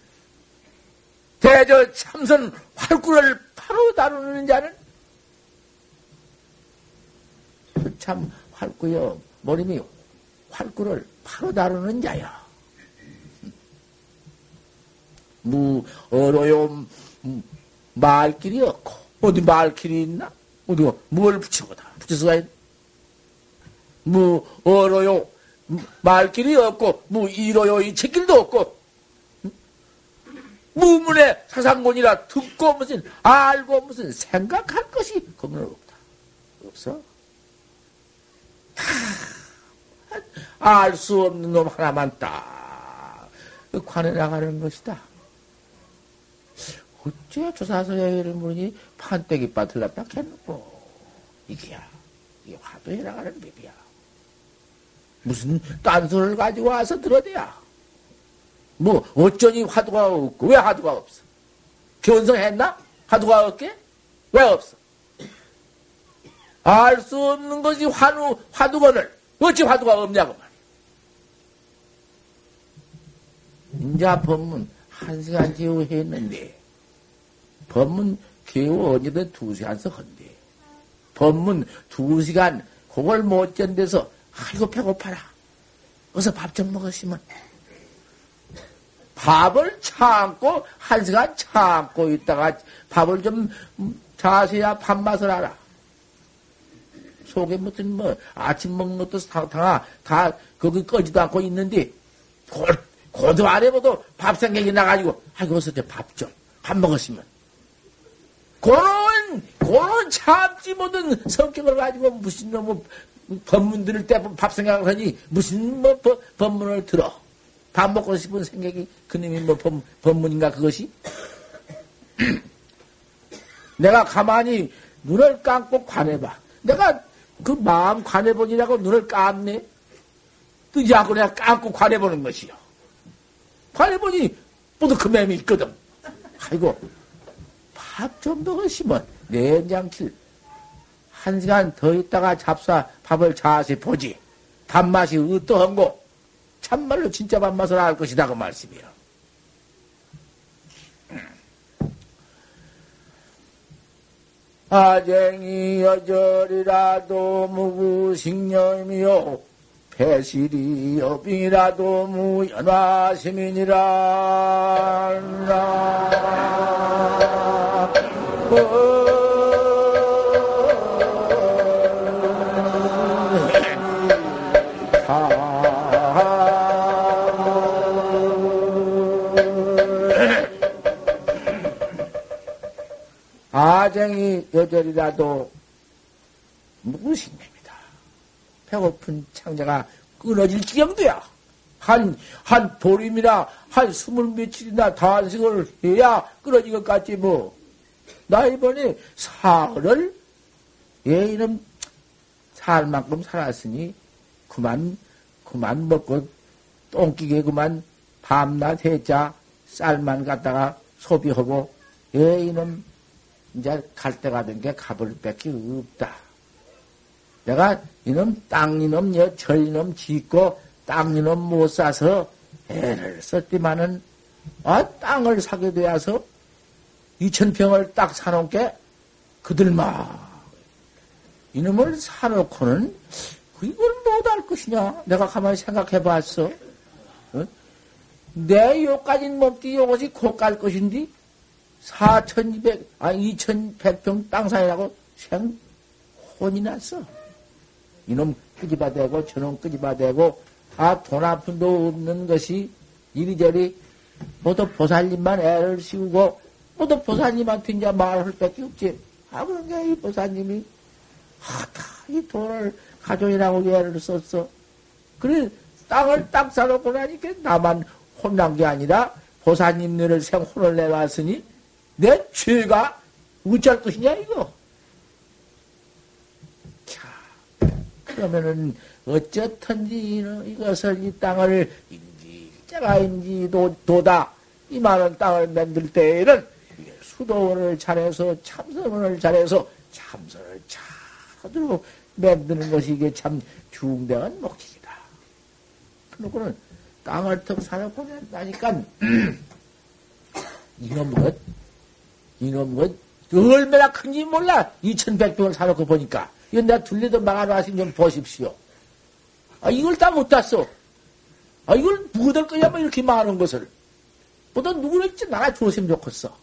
대저 참선 활구를 바로 다루는 자는 참 활구요 머리미 활구를 바로 다루는 자야. 무, 어로요, 말길이 없고, 어디 말길이 있나? 어디, 뭘 붙여보다. 붙여서 가 무, 어로요, 말길이 없고, 무, 이로요, 이 책길도 없고, 무문의 사상권이라 듣고 무슨, 알고 무슨 생각할 것이 거기는 없다. 없어? 알 수 없는 놈 하나만 딱, 관에 나가는 것이다. 어째 조사서야를 물으니 판때기 빠틀났다 했노고 이게야. 이게 화두에 나가는 법이야. 무슨 딴소를 가지고 와서 들어대야. 뭐, 어쩌니 화두가 없고, 왜 화두가 없어? 견성했나? 화두가 없게? 왜 없어? 알 수 없는 것이 환우, 화두건을, 어찌 화두가 없냐고 말이야. 인자 법문 한 시간 지후 했는데, 법문 개우 언제든 두 시간씩 한대. 법문 두 시간, 그걸 못 견뎌서, 아이고, 배고파라. 어서 밥 좀 먹으시면. 밥을 참고, 한 시간 참고 있다가 밥을 좀 자세야 밥맛을 알아. 속에 무슨 뭐 아침 먹는 것도 상탕아 다 거기 꺼지도 않고 있는데 고, 고도 안 해봐도 밥 생각이 나가지고 아이고 어서 밥 좀 밥 먹었으면 그런 그런 참지 못한 성격을 가지고 무슨 놈의 법문 들을 때 밥 생각을 하니 무슨 뭐 법, 법문을 들어 밥 먹고 싶은 생각이 그놈이 뭐 법, 법문인가 그것이 내가 가만히 눈을 감고 관해봐. 내가 그 마음 관해보니라고 눈을 감네? 뜨지 않고 내가 감고 관해보는 것이요. 관해보니 뿌듯한 맴이 있거든. 아이고, 밥 좀 먹으시면 내장킬 한 시간 더 있다가 잡사 밥을 자세히 보지. 밥맛이 어떠한 거 참말로 진짜 밥맛을 알 것이다 그 말씀이요. 아쟁이 여절이라도 무구식념이요 배실이 여빙이라도 무연화시민이라 아쟁이 여절이라도 무신입니다. 배고픈 창자가 끊어질 지경도야. 한, 한 보름이나, 한 스물 며칠이나 단식을 해야 끊어진 것 같지, 뭐. 나 이번에 사흘을, 예, 이놈, 살 만큼 살았으니, 그만, 그만 먹고, 똥기게 그만, 밤낮 해자, 쌀만 갖다가 소비하고, 예, 이놈, 이제 갈 때가 된 게 가볼 밖에 없다. 내가 이놈 땅 이놈 여철 이놈 짓고 땅 이놈 못 사서 애를 썼지만은 아 땅을 사게 되어서 이천 평을 딱 사놓게 그들만 이놈을 사놓고는 그 이걸 못할 것이냐 내가 가만히 생각해 봤어 어? 내 요까지 몸띠 요것이 곧갈 것인데 4,200, 아니 2,100평 땅사이라고 생 혼이 났어. 이놈 끄집어대고 저놈 끄집어대고 아돈 아픈 도 없는 것이 이리저리 모두 보살님만 애를 씌우고 모두 보살님한테 이제 말할 밖에 없지. 아 그런 게 이 보살님이 아다 이 돈을 가족이라고 애를 썼어. 그래 땅을 딱 사놓고 나니까 나만 혼난 게 아니라 보살님들을 생혼을 내놨으니 내 죄가 어찌할 것이냐, 이거? 자, 그러면은, 어쨌든지 이것을, 이 땅을, 인지, 자가인지 도, 도다, 이 많은 땅을 만들 때에는, 수도원을 잘해서, 참선을 잘해서, 참선을 잘하도록 만드는 것이 이게 참 중대한 목적이다. 그러고는 땅을 턱 사놓고 나니까, 이놈 것, 이놈 것 얼마나 큰지 몰라. 2,100평을 사놓고 보니까. 이건 내가 둘레도 막아놨으니 좀 보십시오. 아, 이걸 다 못 땄어. 아, 이걸 누구 될 거냐, 뭐 이렇게 많은 것을. 보다 누구랬지? 나가 주었으면 좋겠어.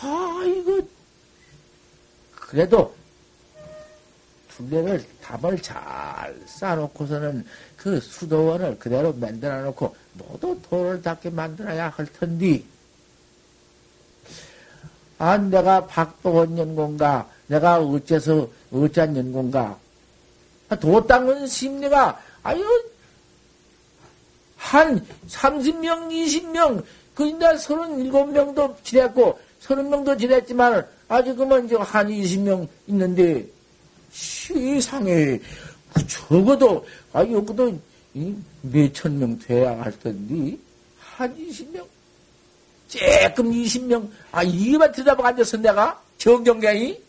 아, 이거. 그래도, 둘레를 담을 잘 쌓아놓고서는 그 수도원을 그대로 만들어 놓고 모두 돌을 닦게 만들어야 할 텐데, 아, 내가 박복원 연공가, 내가 어째서, 어짠 연공가. 아, 도 땅은 심리가, 아유, 한 30명, 20명, 그 이제 37명도 지냈고, 30명도 지냈지만, 아직은 이제 한 20명 있는데, 세상에, 그 적어도, 아, 여기도 몇천 명 돼야 할 텐데, 한 20명? 조금 20명, 아, 이만 들여다보고 앉았어, 내가? 정경경이?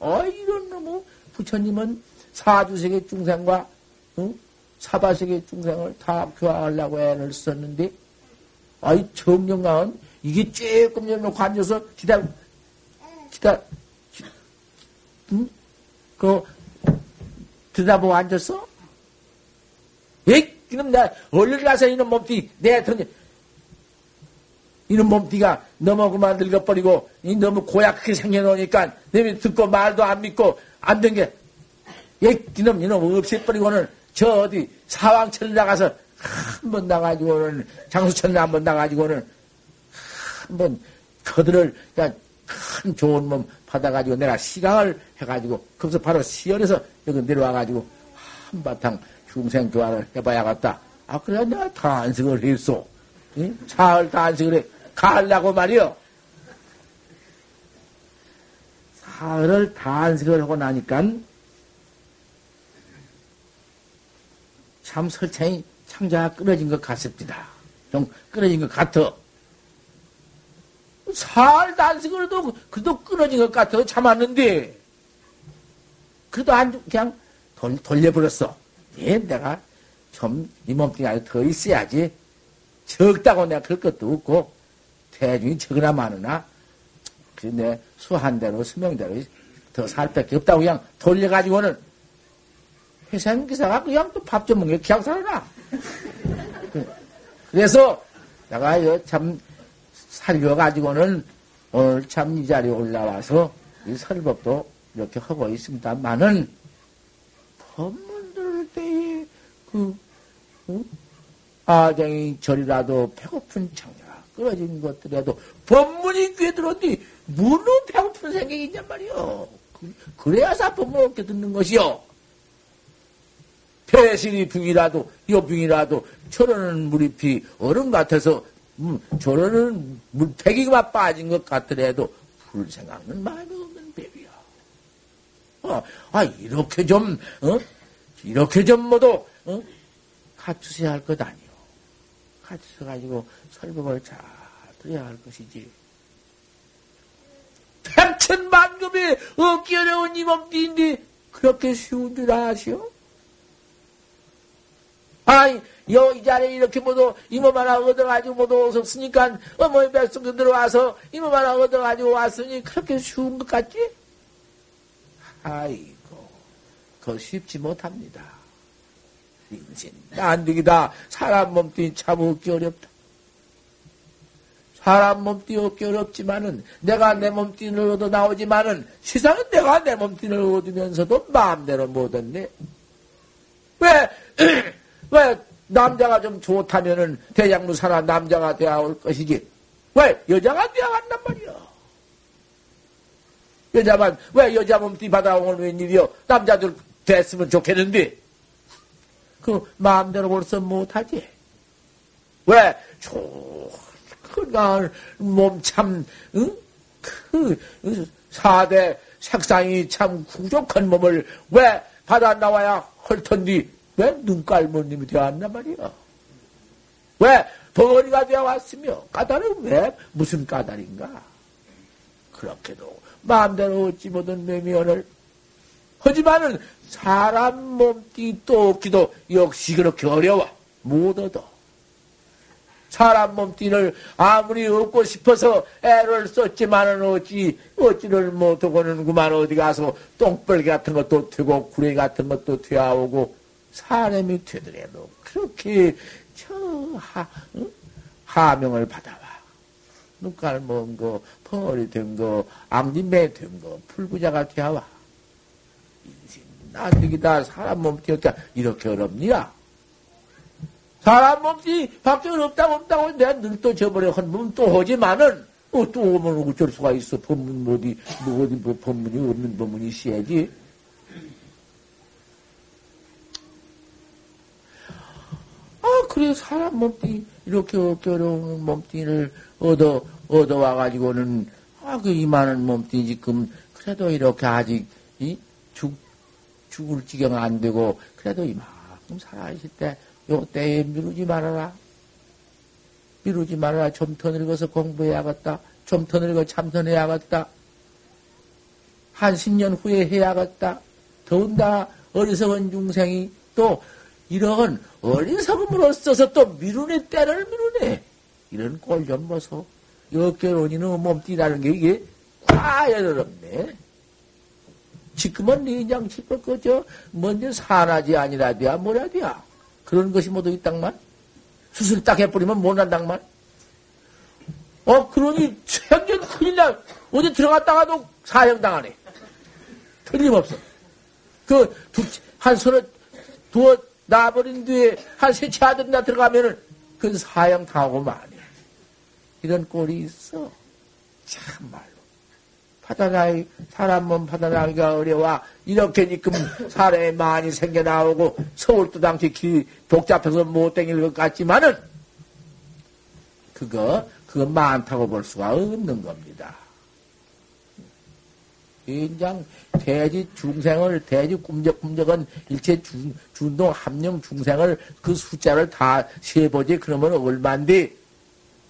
어, 이런 놈의 부처님은 사주세계 중생과, 응? 사바세계 중생을 다 교화하려고 애를 썼는데, 아이, 정령강은 이게 조금 열놓고 앉아서 기다, 기다, 응? 그, 들여다보고 앉았어? 에 이놈, 나, 얼른 가서 이놈 몸띠, 내 던져. 이놈 몸띠가 너무 그만 늙어버리고, 이 너무 고약하게 생겨놓으니까, 내가 듣고 말도 안 믿고, 안 된 게, 예, 이놈, 이놈 없애버리고는, 저 어디, 사왕천에 나가서, 한 번 나가지고는, 장수천에 한번 나가지고는, 한 번, 그들을, 그냥, 큰 좋은 몸 받아가지고 내가 시강을 해가지고 거기서 바로 시연해서 여기 내려와가지고 한바탕 중생 교환을 해봐야겠다. 아 그래 내가 단식을 했어. 응? 사흘 단식을 해. 가려고 말이요. 사흘을 단식을 하고 나니까 참 설창이 창자가 끊어진 것 같습니다. 좀 끊어진 것 같아. 살 단식을 해도, 그래도 끊어진 것 같아서 참았는데, 그래도 안, 그냥 돌, 돌려버렸어. 예, 내가 좀, 이 몸뚱이 안에 더 있어야지. 적다고 내가 그럴 것도 없고, 대중이 적으나 많으나, 그내 수한대로, 수명대로 더 살 밖에 없다고 그냥 돌려가지고는, 회사님 기사가 그냥 또 밥 좀 먹게 그냥 살아나. 그래서, 내가 참, 살려가지고는 오늘 참 이 자리에 올라와서 이 설법도 이렇게 하고 있습니다만은 법문 들을 때에 그 어? 아쟁이 절이라도 배고픈 창자 가 끊어진 것들이라도 법문이 귀에 들었더니 물론 배고픈 생각이 있냔 말이요. 그래야사 법문 없게 듣는 것이요. 배신이 붕이라도 여붕이라도 저러는 무리피 어른 같아서 음, 저러는 물패기가 빠진 것 같더라도 풀 생각은 마음에 없는 배비야. 어, 아, 이렇게 좀, 어? 이렇게 좀 모두, 어? 갖추어야 할 것 아니요. 갖추어가지고 설법을 잘 들어야 할 것이지. 백천만급에 얻기 어려운 이 몸띠인데, 그렇게 쉬운 줄 아시오? 아이, 여, 이 자리에 이렇게 모두 이몸 하나 얻어가지고 모두 오셨으니까 어머니 백성들 들어와서 이몸 하나 얻어가지고 왔으니 그렇게 쉬운 것 같지? 아이고, 그거 쉽지 못합니다. 인생 난득이다. 사람 몸뚱이 참 얻기 어렵다. 사람 몸뚱이 얻기 어렵지만은 내가 내 몸뚱이를 얻어 나오지만은 세상은 내가 내 몸뚱이를 얻으면서도 마음대로 못 얻네. 왜, 왜 남자가 좀 좋다면은 대장무 사람 남자가 되어올 것이지. 왜 여자가 되어간단 말이야. 여자만 왜 여자 몸띠 받아오는 웬일이요? 남자들 됐으면 좋겠는데 그 마음대로 벌써 못하지. 왜 좋건강한 몸참 응? 그 사대 색상이 참 구족한 몸을 왜 받아 나와야 할 텐데 왜 눈깔모님이 되어왔단 말이야? 왜 벙어리가 되어 왔으며 까닭은 왜 무슨 까닭인가? 그렇게도 마음대로 얻지 못한 매미언을 하지만은 사람 몸띠 또 얻기도 역시 그렇게 어려워 못 얻어. 사람 몸띠를 아무리 얻고 싶어서 애를 썼지만은 어찌 어찌를 못하고는 그만 어디 가서 똥벌기 같은 것도 되고 구레 같은 것도 되어오고 사람이 되더라도 그렇게 저 하, 응? 하명을 받아와. 눈깔 먼 거, 펑어리 된 거, 앙진매 된 거, 풀부자가 되어와. 난득이다. 사람 몸띠 없다. 이렇게 어렵니라? 사람 몸띠 밖에 없다고 없다고 내가 늘 또 저번에 헌문 또 하지만은 어, 또 오면 어쩔 수가 있어. 법문 뭐 어디, 뭐 어디, 뭐 법문이 없는 법문이 있어야지. 아, 그래, 사람 몸뚱이, 이렇게 어려운 몸뚱이를 얻어, 얻어 와가지고는, 아, 그 이만한 몸뚱이 지금, 그래도 이렇게 아직, 이, 죽, 죽을 지경 안 되고, 그래도 이만큼 살아있을 때, 요 때에 미루지 말아라. 미루지 말아라. 좀 더 늙어서 공부해야겠다. 좀 더 늙어 참선해야겠다. 한 10년 후에 해야겠다. 더군다나 어리석은 중생이 또 이런 어리석음으로 써서 또 미루네 때를 미루네. 이런 꼴좀 보소. 역결혼이는 몸띠라는 게 이게 과연 어렵네. 지금은 리장 칠것 거죠. 먼저 산하지 아니라디야 뭐라디야. 그런 것이 모두 있당만. 수술 딱 해버리면 못난당만. 어, 그러니 생전 큰일 나. 어디 들어갔다가도 사형당하네. 틀림없어. 그, 두, 한 손을 두어 놔버린 뒤에 한 세치 하든가 들어가면은 그 사형 당하고 말이야. 이런 꼴이 있어. 참말로. 받아나기, 사람 몸 받아나기가 어려워. 이렇게 지금 사람이 많이 생겨나오고 서울도 당시 길 복잡해서 못 댕길 것 같지만은 그거, 그거 많다고 볼 수가 없는 겁니다. 인장 대지 중생을 대지 꿈적꿈적은 일체 중, 중동 함령 중생을 그 숫자를 다 세보지 그러면 얼만데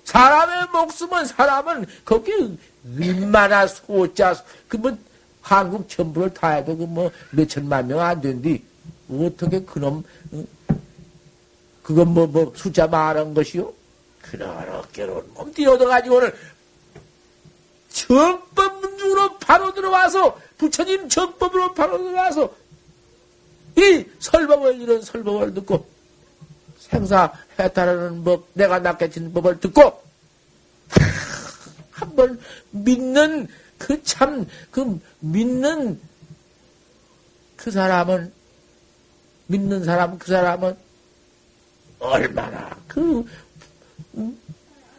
사람의 목숨은 사람은 거기 얼마나 소자 그뭐 한국 전부를 다 해도 그뭐 몇천만 명 안 된디 어떻게 그놈 그건 뭐, 뭐 숫자 말한 것이요? 그렇게로 몸 뛰어들어가지고는 정법으로 바로 들어와서 부처님 정법으로 바로 들어와서 이 설법을 이런 설법을 듣고 생사 해탈하는 법 내가 낚게친 법을 듣고 한번 믿는 그 참그 그 믿는 그 사람은 믿는 사람 그 사람은 얼마나 그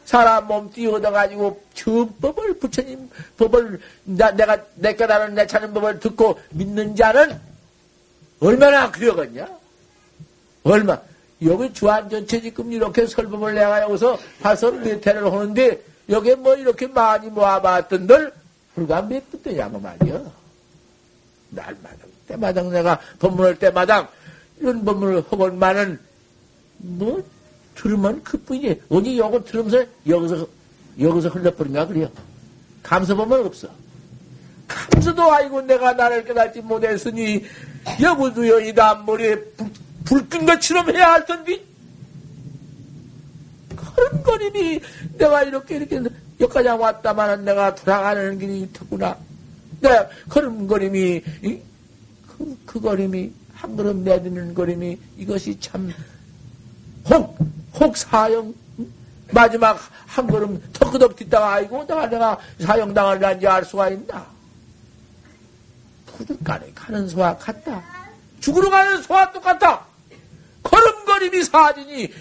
사람 몸띠 얻어가지고 정법을 부처님 법을 나, 내가 내 깨달은 내 찾는 법을 듣고 믿는 자는 얼마나 그려겠냐? 얼마 여기 주안 전체 지금 이렇게 설법을 내가 여기서 봐서 몇 회를 하는데 여기 뭐 이렇게 많이 모아봤던들 불과 몇 분도냐고 말이야. 날마다 때마다 내가 법문을 때마다 이런 법문을 하건만은 뭐 들으면 그뿐이지. 어디 요거 들으면서 여기서, 여기서 흘러버린가 그래요. 감사 보면 없어. 감사도 아이고 내가 나를 깨닫지 못했으니 여부도여 이 단머리에 불끈 것처럼 해야 할 텐데 걸음걸음이 내가 이렇게 이렇게 여기까지 왔다마는 내가 돌아가는 길이 있구나. 내가 걸음걸음이 그, 그 걸음이 한 걸음 내딛는 걸음이 이것이 참 혹, 혹 사형, 마지막 한 걸음 턱끄덕 뒤다가 아이고, 내가, 내가 사형당할는지 알 수가 있나? 부득간에 가는 소와 같다. 죽으러 가는 소와 똑같다. 걸음걸음이 사진이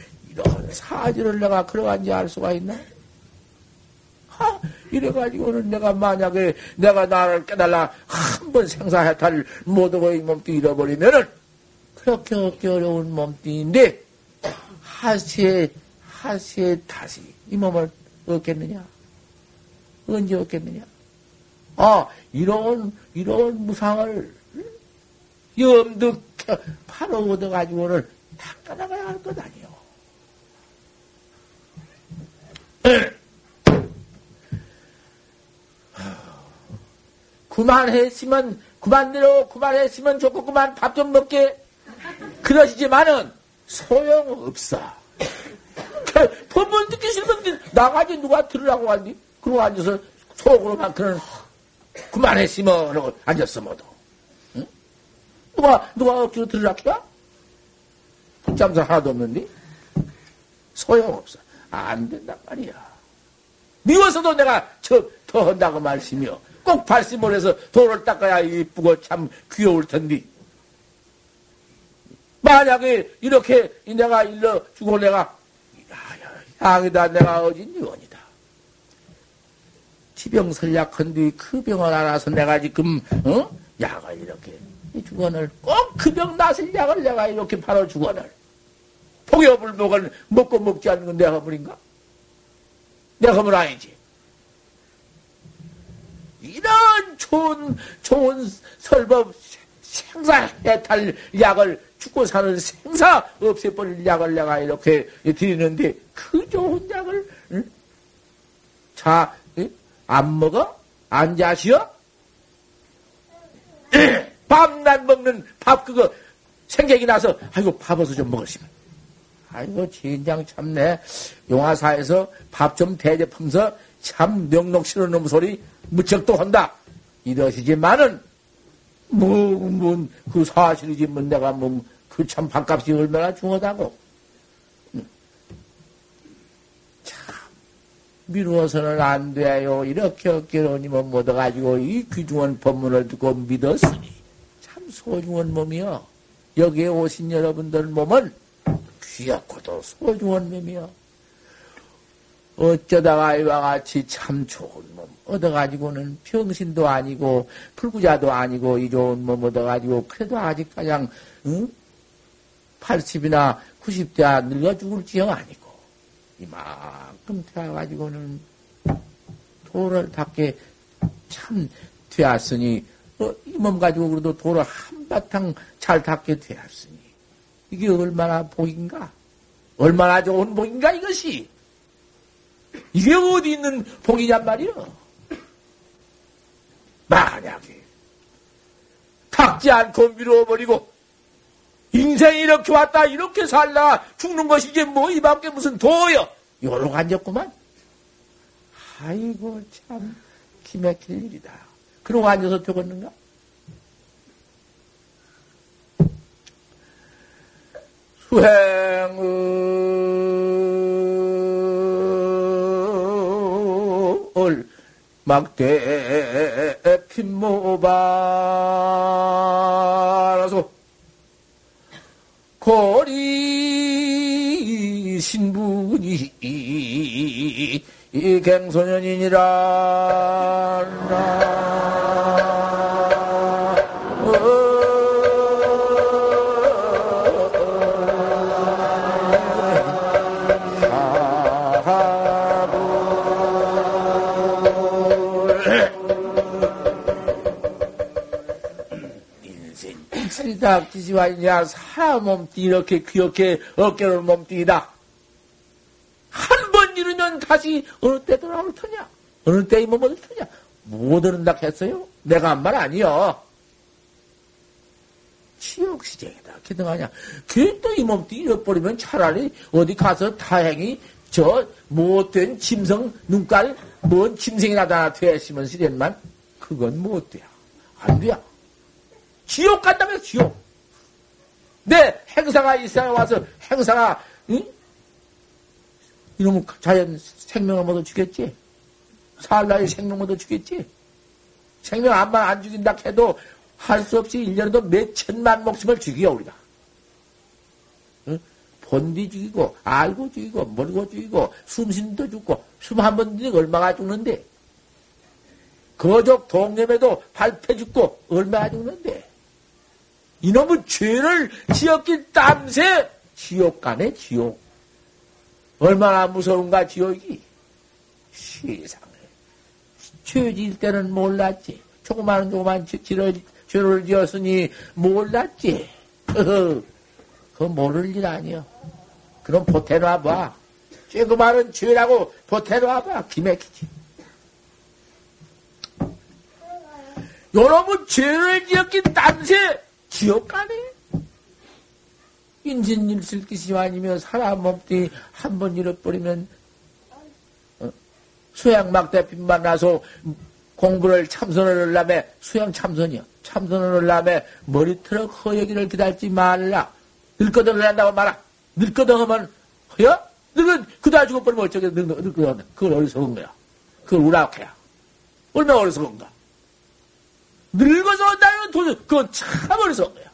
사진을 내가 걸어간지 알 수가 있나? 하, 이래가지고는 내가 만약에 내가 나를 깨달라 한 번 생사해탈 못하고 이 몸뚱 잃어버리면은 그렇게 어깨 어려운 몸뚱인데 하시에, 하시에 다시 이 몸을 얻겠느냐? 언제 얻겠느냐? 아, 이런, 이런 무상을 염득 바로 얻어가지고는 닦아나가야 할 것 아니요. 그만했으면, 그만대로 그만했으면 좋고, 그만 밥 좀 먹게. 그러시지만은, 소용없어. 법문 듣기 싫으면 나가지 누가 들으라고 하니? 그러고 앉아서 속으로만 그런 그만했으면 하고 앉았어 모두. 응? 누가 누가 억지로 들으라고 해? 붙잡사 하나도 없는데 소용없어. 안 된단 말이야. 미워서도 내가 저 더 한다고 말씀이요. 꼭 발심을 해서 돌을 닦아야 이쁘고 참 귀여울 텐데. 만약에 이렇게 내가 일러 주고 내가 양이다 내가 어진 유언이다. 지병설약한 뒤 그 병을 알아서 내가 지금 어? 약을 이렇게 이 주건을 꼭 그병 나을 약을 내가 이렇게 바로 주건을 폭여불복을 먹고 먹지 않는 건 내가 허물인가? 내가 허물 아니지. 이런 좋은 좋은 설법 생사해탈 약을 죽고 사는 생사 없애버릴 약을 내가 이렇게 드리는데 그 좋은 약을 응? 자, 응? 안 먹어? 안 자시어? 밤낮 먹는 밥 그거 생각이 나서 아이고 밥어서 좀 먹으시면 아이고 진장 참네. 용화사에서 밥 좀 대접하면서 참 명록 놈 소리 무척 또 한다. 이러시지만은 뭐 뭐 그 사실이지 뭐 내가 뭐 그 참 밥값이 얼마나 중하다고. 참 미루어서는 안 돼요. 이렇게 어깨로니면 못어가지고 이 귀중한 법문을 듣고 믿었으니 참 소중한 몸이요 여기에 오신 여러분들 몸은 귀엽고도 소중한 몸이요 어쩌다가 이와 같이 참 좋은 몸 얻어가지고는 병신도 아니고 불구자도 아니고 이 좋은 몸 얻어가지고 그래도 아직 가장 응? 80이나 90대 늙어 죽을 지형 아니고 이만큼 되어가지고는 도를 닦게 참 되었으니 어, 이 몸 가지고 그래도 도를 한바탕 잘 닦게 되었으니 이게 얼마나 복인가 얼마나 좋은 복인가 이것이 이게 어디 있는 복이냔 말이요. 만약에 탁지 않고 미루어버리고 인생이 이렇게 왔다 이렇게 살다 죽는 것이지 뭐 이밖에 무슨 도요. 요로 앉았구만. 아이고 참 기맥힐 일이다. 그러고 앉아서 되겠는가? 수행을 막대 핀모바라서 고리 신분이 갱소년이니라 닭지지와이냐 사람 몸띠 이렇게 귀엽게 어깨를 몸띠이다. 한 번 이루면 다시 어느 때 돌아올 터냐? 어느 때 이 몸을 터냐? 못 얻는다 했어요? 내가 한 말 아니여. 치욕시쟁이다. 기등하냐. 걔또 이 몸띠 잃어버리면 차라리 어디 가서 다행히 저 못된 짐승 눈깔 뭔 짐승이 나타나 되시면 시련만 그건 못 돼요. 안 돼요. 지옥 간다면 지옥. 내 행사가 이 세상에 와서 행사가 응? 이놈은 자연 생명을 모두 죽였지. 살라의 생명 모두 죽였지. 생명 안만 안 죽인다 해도 할 수 없이 1년에도 몇 천만 목숨을 죽여 우리가. 응? 본디 죽이고 알고 죽이고 모르고 죽이고 숨쉰도 죽고 숨 한 번 들이 얼마가 죽는데 거족 동nem에도 발패 죽고 얼마나 죽는데 이놈의 죄를 지었기 땀새 지옥 가네, 지옥. 얼마나 무서운가, 지옥이. 세상에. 죄 지을 때는 몰랐지. 조그마한 조그만 죄를, 죄를 지었으니 몰랐지. 그거 모를 일 아니여. 그럼 보태놔봐. 조그마한 죄라고 보태놔봐. 기맥히지. 요놈의 죄를 지었기 땀새 지옥 가네? 인신일실 기시 아니면 사람 몸뚱이 한 번 잃어버리면 어? 수양 막대핀만 나서 공부를 참선을 하려면 수양 참선이요. 참선을 하려면 머리털럭 허여기를 기다리지 말라. 늙거든 한다고 말아. 늙거든 하면 허여? 늙은 그다 죽어버리면 어쩌게 늙거든. 그걸 어리석은 거야. 그걸 우락해야. 얼마나 어리석은가. 늙어서 나는 도저 그건 참 어리석은 거야.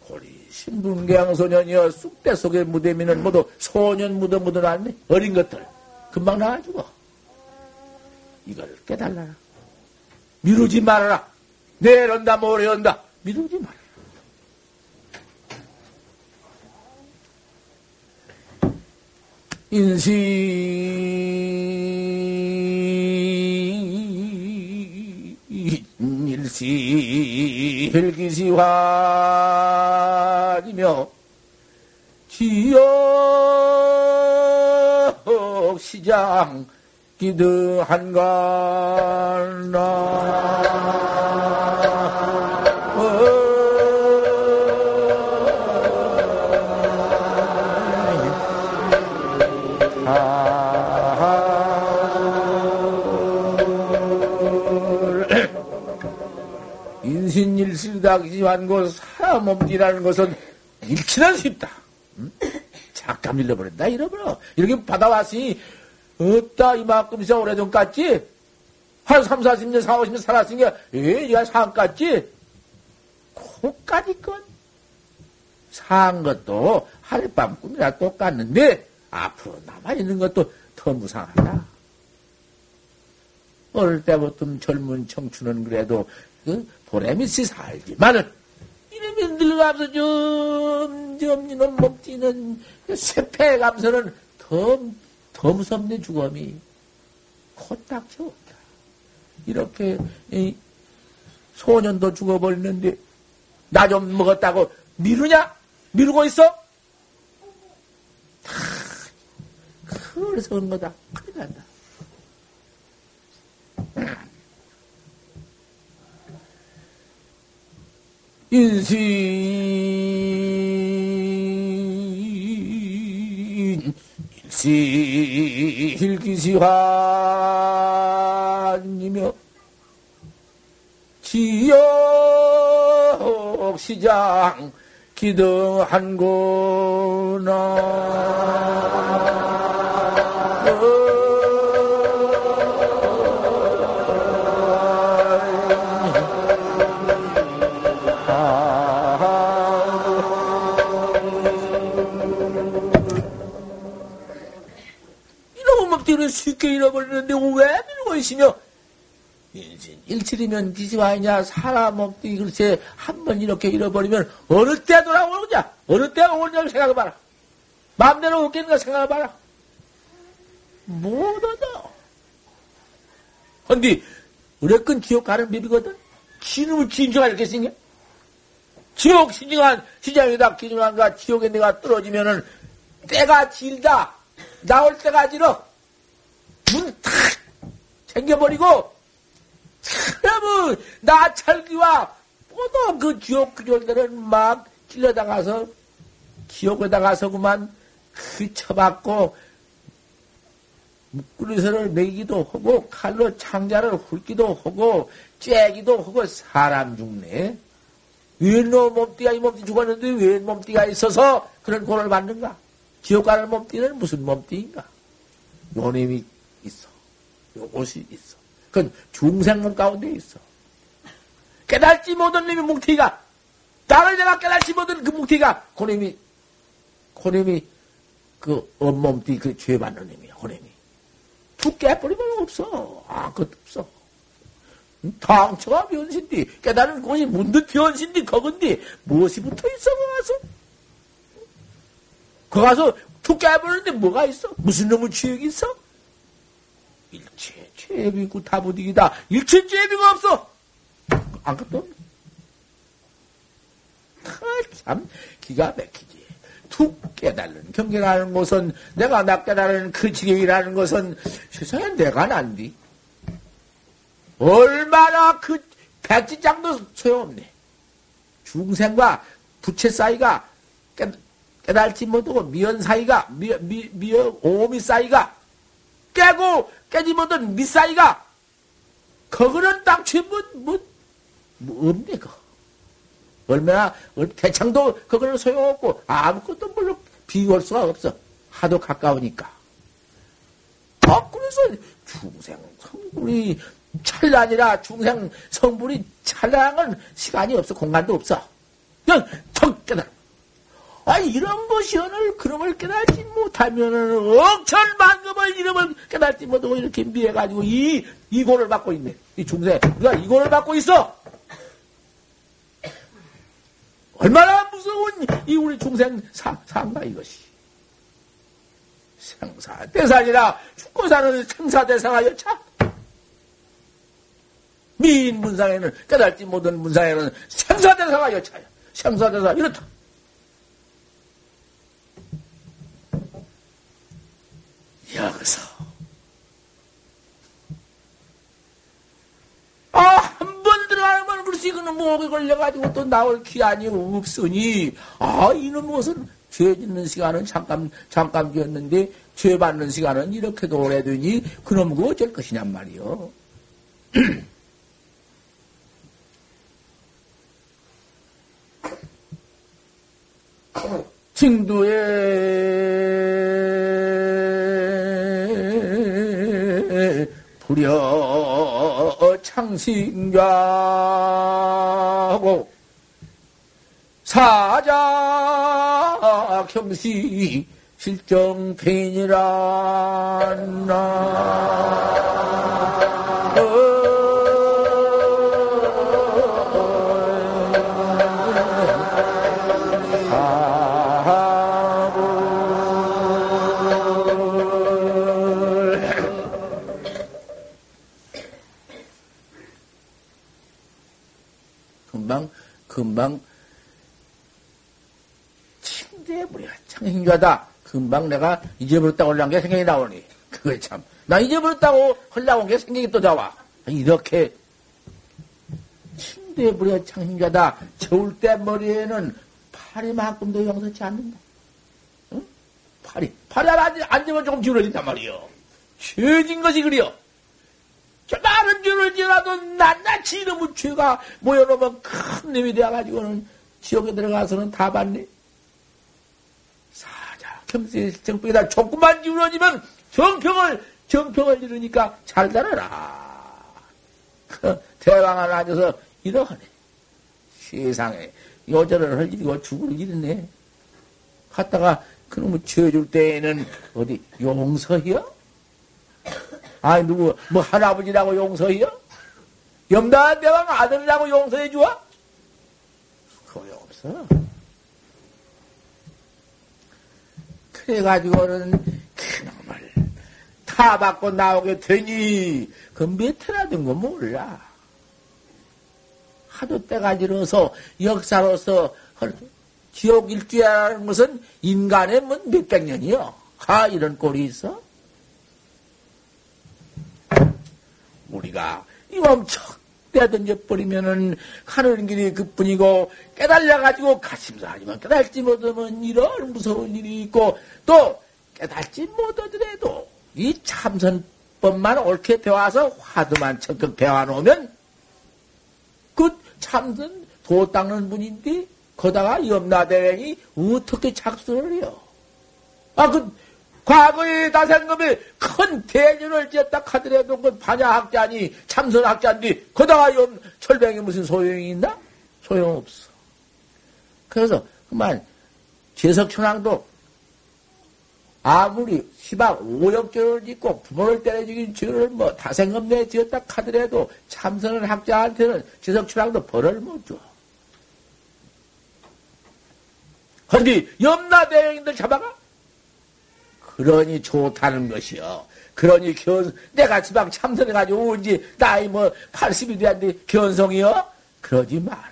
고리 신분계양소년이여 쑥대 속에 무대미는 모두 소년 묻어 묻어놨네. 어린 것들. 금방 나와 죽어. 이걸 깨달라. 미루지 말아라. 내런다 모래온다. 미루지 말아라. 인시 일시 헬기시환이며 지역 시장 기드한가나 그 사람 몸뚱이라는 것은 잃기는 쉽다. 응? 잠깐 잃어버린다, 잃어버려. 이렇게 받아왔으니, 없다, 이만큼 이상 오래전 같지? 한 3, 40년, 4, 50년 살았으니까, 에, 니가 산 같지? 코까지 건. 산 것도 하룻밤 꿈이나 똑같는데, 앞으로 남아있는 것도 더 무상하다. 어릴 때부터 젊은 청춘은 그래도 그 보람있이 살지만은 이러면 늙어가면서 점점 이놈 몸띠는 쇠패 감서는 더, 더 무섭네 죽음이 코딱 채웠다. 이렇게 이 소년도 죽어버리는데 나 좀 먹었다고 미루냐? 미루고 있어? 다 그래서 그런 거다. 큰일 난다. 인신 일시 일기시환이며 지역 시장 기등한구나 이런 쉽게 잃어버리는데 왜 밀고 있으며 인신 일칠이면 기지와이냐 사람 몸뚱이 글쎄 한 번 이렇게 잃어버리면 어느 때 돌아오느냐? 어느 때 오느냐를 생각해봐라. 마음대로 없겠는가 생각해봐라. 못 얻어. 근데 어렵건 지옥 가는 법이거든. 기름을 진정할 이렇게 생겨 지옥 신중한 시장에다. 기준한가 지옥에 내가 떨어지면은 때가 질다. 나올 때가 질어 문탁 챙겨버리고 사람은 나찰기와 뽀도 그 지옥 그절들은 막 찔러다가서 지옥에다가서 그만 그 쳐박고 묶구리선을 매기도 하고 칼로 창자를 훑기도 하고 째기도 하고 사람 죽네. 웬 몸띠가 이 몸띠 죽었는데 웬 몸띠가 있어서 그런 고를 받는가? 지옥 가는 몸띠는 무슨 몸띠인가? 요놈이 있어. 요것이 있어. 그건 중생문 가운데 있어. 깨달지 못한 놈이 뭉티가, 나를 내가 깨달지 못한 그 뭉티가, 고놈이, 고놈이 그 온몸띠 그 죄 받는 놈이야, 고놈이. 툭 깨버리면 없어. 아, 그것도 없어. 당처가 변신디, 깨달은 곳이 문득 변신디, 거근디, 무엇이 붙어 있어, 거 가서? 거 가서 툭 깨버리는데 뭐가 있어? 무슨 놈의 취역이 있어? 일체 죄비고 다부득이다. 일체 죄비가 없어. 아무것도 참 기가 막히지. 툭 깨달는 경계라는 것은 내가 나 깨달은 그 지경이라는 것은 세상에 내가 난디. 얼마나 그 백지장도 소용없네. 중생과 부채 사이가 깨, 깨달지 못하고 미연 사이가 미, 미, 미연 오미 사이가 깨고 깨지 못한 미사이가 그거는 딱 전부 뭐, 뭐 없네 그 얼마나 대창도 그거는 소용없고 아무것도 물론 비교할 수가 없어. 하도 가까우니까. 아 그래서 중생 성불이 찰나니라 중생 성불이 찰나는 시간이 없어. 공간도 없어. 그냥 턱 깨달아 아, 이런 것이 오늘 그놈을 깨달지 못하면은 억천 만금을 이름을 깨달지 못하고 이렇게 미해가지고 이, 이고를 받고 있네. 이 중세. 우리가 이고를 받고 있어! 얼마나 무서운 이 우리 중생 사, 상가 이것이. 생사대사니라 죽고 사는 생사대사가 여차. 미인 문상에는 깨달지 못한 문상에는 생사대사가 여차야. 생사대사 이렇다. 여기서. 아한 번 들어가면 글쎄 이거는 목에 걸려가지고 또 나올 기한이 없으니. 아 이놈 무슨 죄 짓는 시간은 잠깐 잠깐 지었는데 죄 받는 시간은 이렇게도 오래되니 그놈 그 어쩔 것이냔 말이요. 증도에 불여 창신가고 사자 경시 실정팬이라 참 힘겨다. 금방 내가 잊어버렸다고 올라온 게 생각이 나오니. 그거 참. 나 잊어버렸다고 흘러온 게 생각이 또 나와. 이렇게 침대에 참 힘겨다. 저울 때 머리에는 팔이만큼도 용서치 않는다. 응? 팔이. 팔이 안 앉으면 조금 기울어진단 말이요. 죄진 것이 그리요. 저 많은 죄를 지어도 낱낱이 이놈의 죄가 모여놓으면 큰 놈이 되어가지고는 지옥에 들어가서는 다 받네. 정평이다. 조금만 기울어지면 정평을, 정평을 이루니까 잘 달아라. 그 대왕 을 앉아서 이러하네. 세상에 여자를 할 일이고 죽을 일이네. 갔다가 그놈의 죄줄 때에는 어디 용서해요? 아니 누구 뭐 할아버지라고 용서해요? 염다한 대왕 아들이라고 용서해 주어? 소용없어. 그래가지고는 그놈을 타 받고 나오게 되니 그몇 해나 된 거 몰라. 하도 때가 지러서 역사로서 지옥 일주라는 것은 인간의 뭐 몇백 년이요. 하 이런 꼴이 있어? 우리가 이몸 척 떼던져 버리면은 가는 길이 그뿐이고 깨달아가지고 가심사 하지만 깨달지 못하면 이런 무서운 일이 있고 또 깨달지 못하더라도 이 참선법만 옳게 배워서 화두만 적극 배워놓으면 그 참선 도 닦는 분인데 거다가 염라대왕이 어떻게 착수를 해요? 아, 그 과거에 다생금에 큰 대전을 지었다 하더라도 그 반야학자니 참선학자인데 거다가 연 철병이 무슨 소용이 있나? 소용없어. 그래서 그만 제석천왕도 아무리 시방 오역죄를 짓고 부모를 때려 죽인 죄를 뭐 다생금 내 지었다 하더라도 참선을 학자한테는 제석천왕도 벌을 못 줘. 그런데 염라대왕인들 잡아가? 그러니 좋다는 것이요. 그러니 견, 내가 지방 참선해가지고 언제 나이 뭐 80이 돼야는데 견성이요? 그러지 말고.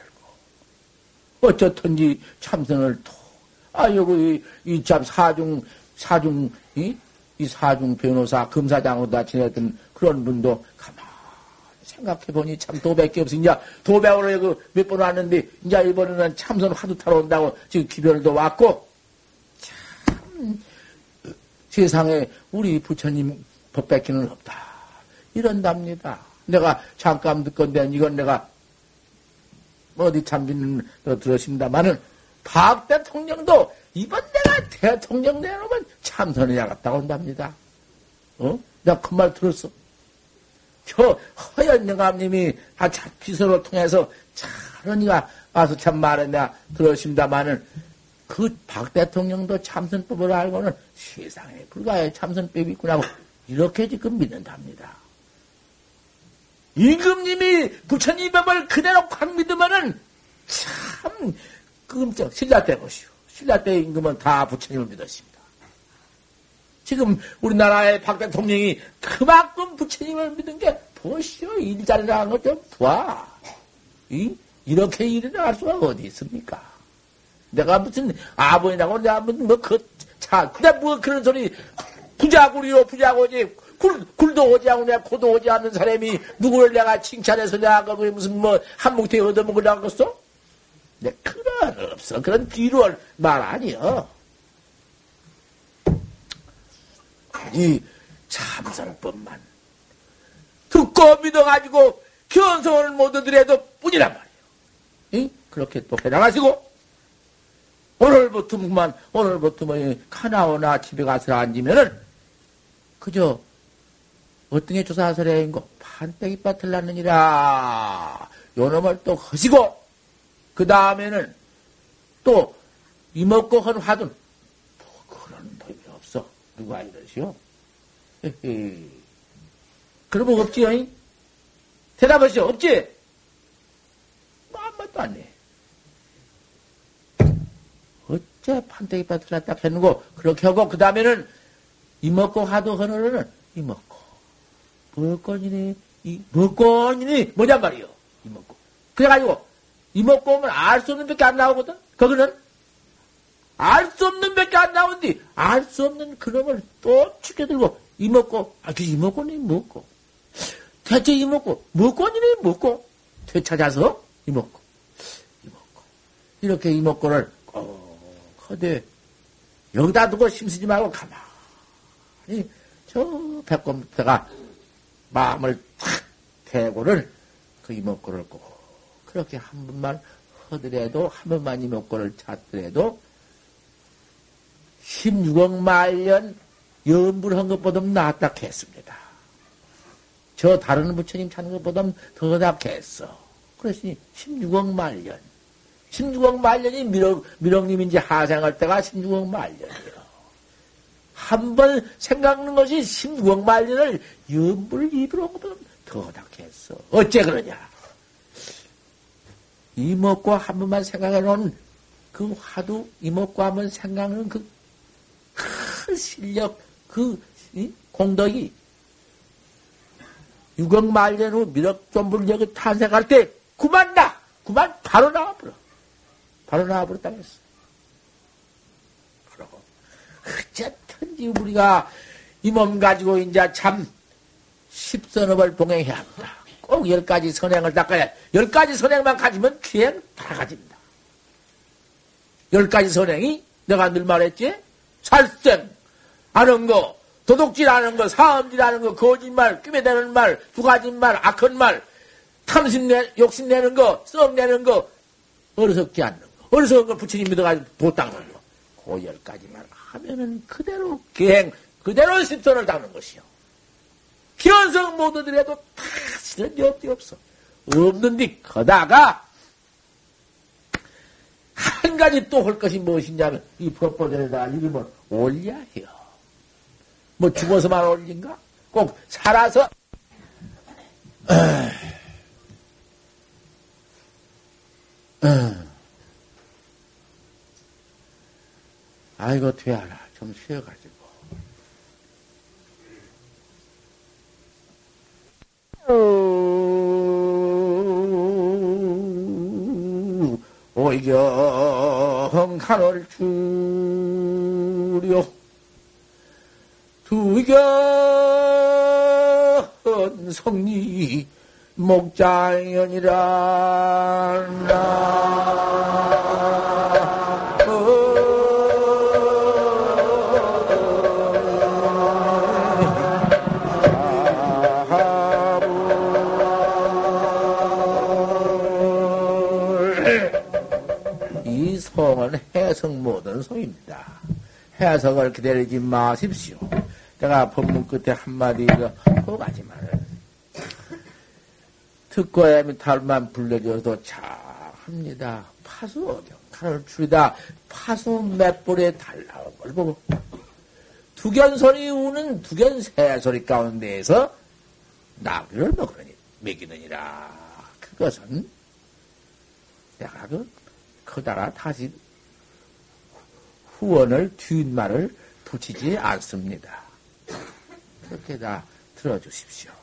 어쩌든지 참선을 또, 아, 여기 이참 사중, 사중, 이, 이 사중 변호사, 검사장으로 지냈던 그런 분도 가만 생각해보니 참 도백이 없어. 이제 도백으로 그몇번 왔는데, 이제 이번에는 참선 화두 타러 온다고 지금 기별도 왔고, 참, 세상에 우리 부처님 법 뺏기는 없다. 이런답니다. 내가 잠깐 듣건데 이건 내가 어디 참비는 들으신다마는 박 대통령도 이번 내가 대통령 내놓으면 참선해야 갔다 온답니다. 어? 내가 그말 들었어. 저 허연 영감님이 아, 비서로 통해서 차은이가 와서 참 내가 들었습니다마는 그 박 대통령도 참선법을 알고는 세상에 불가의 참선법이 있구나 고 이렇게 지금 믿는답니다. 임금님이 부처님 법을 그대로 확 믿으면은 참 끔찍 신라 때 보시오. 신라 때 임금은 다 부처님을 믿었습니다. 지금 우리나라의 박 대통령이 그만큼 부처님을 믿은 게 보시오. 일자리라는 것좀 봐. 이, 이렇게 일어날 수가 어디 있습니까? 내가 무슨 아버지라고 내가 무슨 뭐그 차, 그냥 뭐 그런 소리 부자구리요 부자고지 굴, 굴도 오지 않고 내가 고도 오지 않는 사람이 누구를 내가 칭찬해서 내가 그 무슨 뭐 한뭉태 얻어먹으려고 했어? 내 그런 없어 그런 뒤로 말 아니여. 이 참선법만 듣고 믿어가지고 견성을 못 얻으려도 뿐이란 말이에요. 응? 그렇게 또 해나가시고 오늘부터 그만, 오늘부터 뭐, 카나오나 집에 가서 앉으면은, 그저, 어떤 게 조사설애인고, 판때기 밭을 낳느니라. 요놈을 또 허시고, 그 다음에는, 또, 이먹고 헌 화둔, 뭐 그런 법이 없어. 누가 이러시오? 그러면 없지요? 대답하시오. 없지? 뭐, 아무것도 안 해. 어째 판때기 밭을 갖다 해놓고, 그렇게 하고, 그 다음에는, 이먹고 하도 하늘은 이먹고. 먹건이니, 이, 먹건이니, 뭐냔 말이요. 이먹고. 그래가지고, 이먹고 오면 알 수 없는 밖에 안 나오거든? 거기는? 알 수 없는 밖에 안 나온디, 알 수 없는 그놈을 또 축여들고, 이먹고, 아, 그 이먹고니 먹고. 대체 이먹고, 먹고니니 먹고. 되찾아서 이먹고. 이먹고. 이렇게 이먹고를 꼭 하되, 여기다 두고 심쓰지 말고 가만히, 저 배꼽부터가 마음을 탁 대고를 그 이목구를 꼭 그렇게 한 번만 하더라도 한 번만 이목구를 찾더라도 16억 말년 염불한 것보다 낫다 했습니다. 저 다른 부처님 찾는 것보다 더 낫겠어. 그랬으니 16억 말년. 16억 말년이 미륵, 미륵님인지 하생할 때가 16억 말년이요. 한 번 생각하는 것이 16억 말년을 염불 입으로 보다 더 낫겠어. 어째 그러냐? 이먹고 한 번만 생각해 놓은 그 화두, 이먹고 한번 생각하는 그 큰 실력, 그 공덕이 6억 말년 후 미륵존불력이 탄생할 때 그만 나! 그만 바로 나와버려. 바로 나와버렸다고 했어. 그러고, 어쨌든지 우리가 이 몸 가지고 이제 참 십선업을 동행해야 합니다. 꼭 열 가지 선행을 닦아야 열 가지 선행만 가지면 귀행 다 가집니다. 열 가지 선행이 내가 늘 말했지? 살생, 아는 거, 도둑질 하는 거, 사음질 하는 거, 거짓말, 끼매대는 말, 두 가지 말, 악한 말, 탐심내, 욕심내는 거, 썩내는 거, 어리석지 않는 거, 어리석은 걸 부처님 믿어가지고 도 닦는 거. 그열 가지만 하면은 그대로 계행, 그대로 십선을 닦는 것이요. 현성 모두들에도 다 실은 여지 없어. 없는데, 거다가, 한 가지 또 할 것이 무엇이냐면, 이 법보전에다 이름을 올려야 해요. 뭐 죽어서만 올린가? 꼭 살아서, 아이고, 되어라. 좀 쉬어가지고. 오경 간을 주려 두견 성리. 목장연이라 성은 해석 모든 성입니다. 해석을 기다리지 마십시오. 내가 법문 끝에 한마디 그 가지만은 듣고 애미 탈만 불러줘도 잘합니다. 파수 어경 칼을 줄이다 파수 몇 볼에 달라온 걸 보고 두견소리 우는 두견새 소리 가운데에서 나귀를 먹으니 먹이느니라. 그것은 내가 그 크다가 다시 후원을 뒷말을 붙이지 않습니다. 그렇게 다 들어주십시오.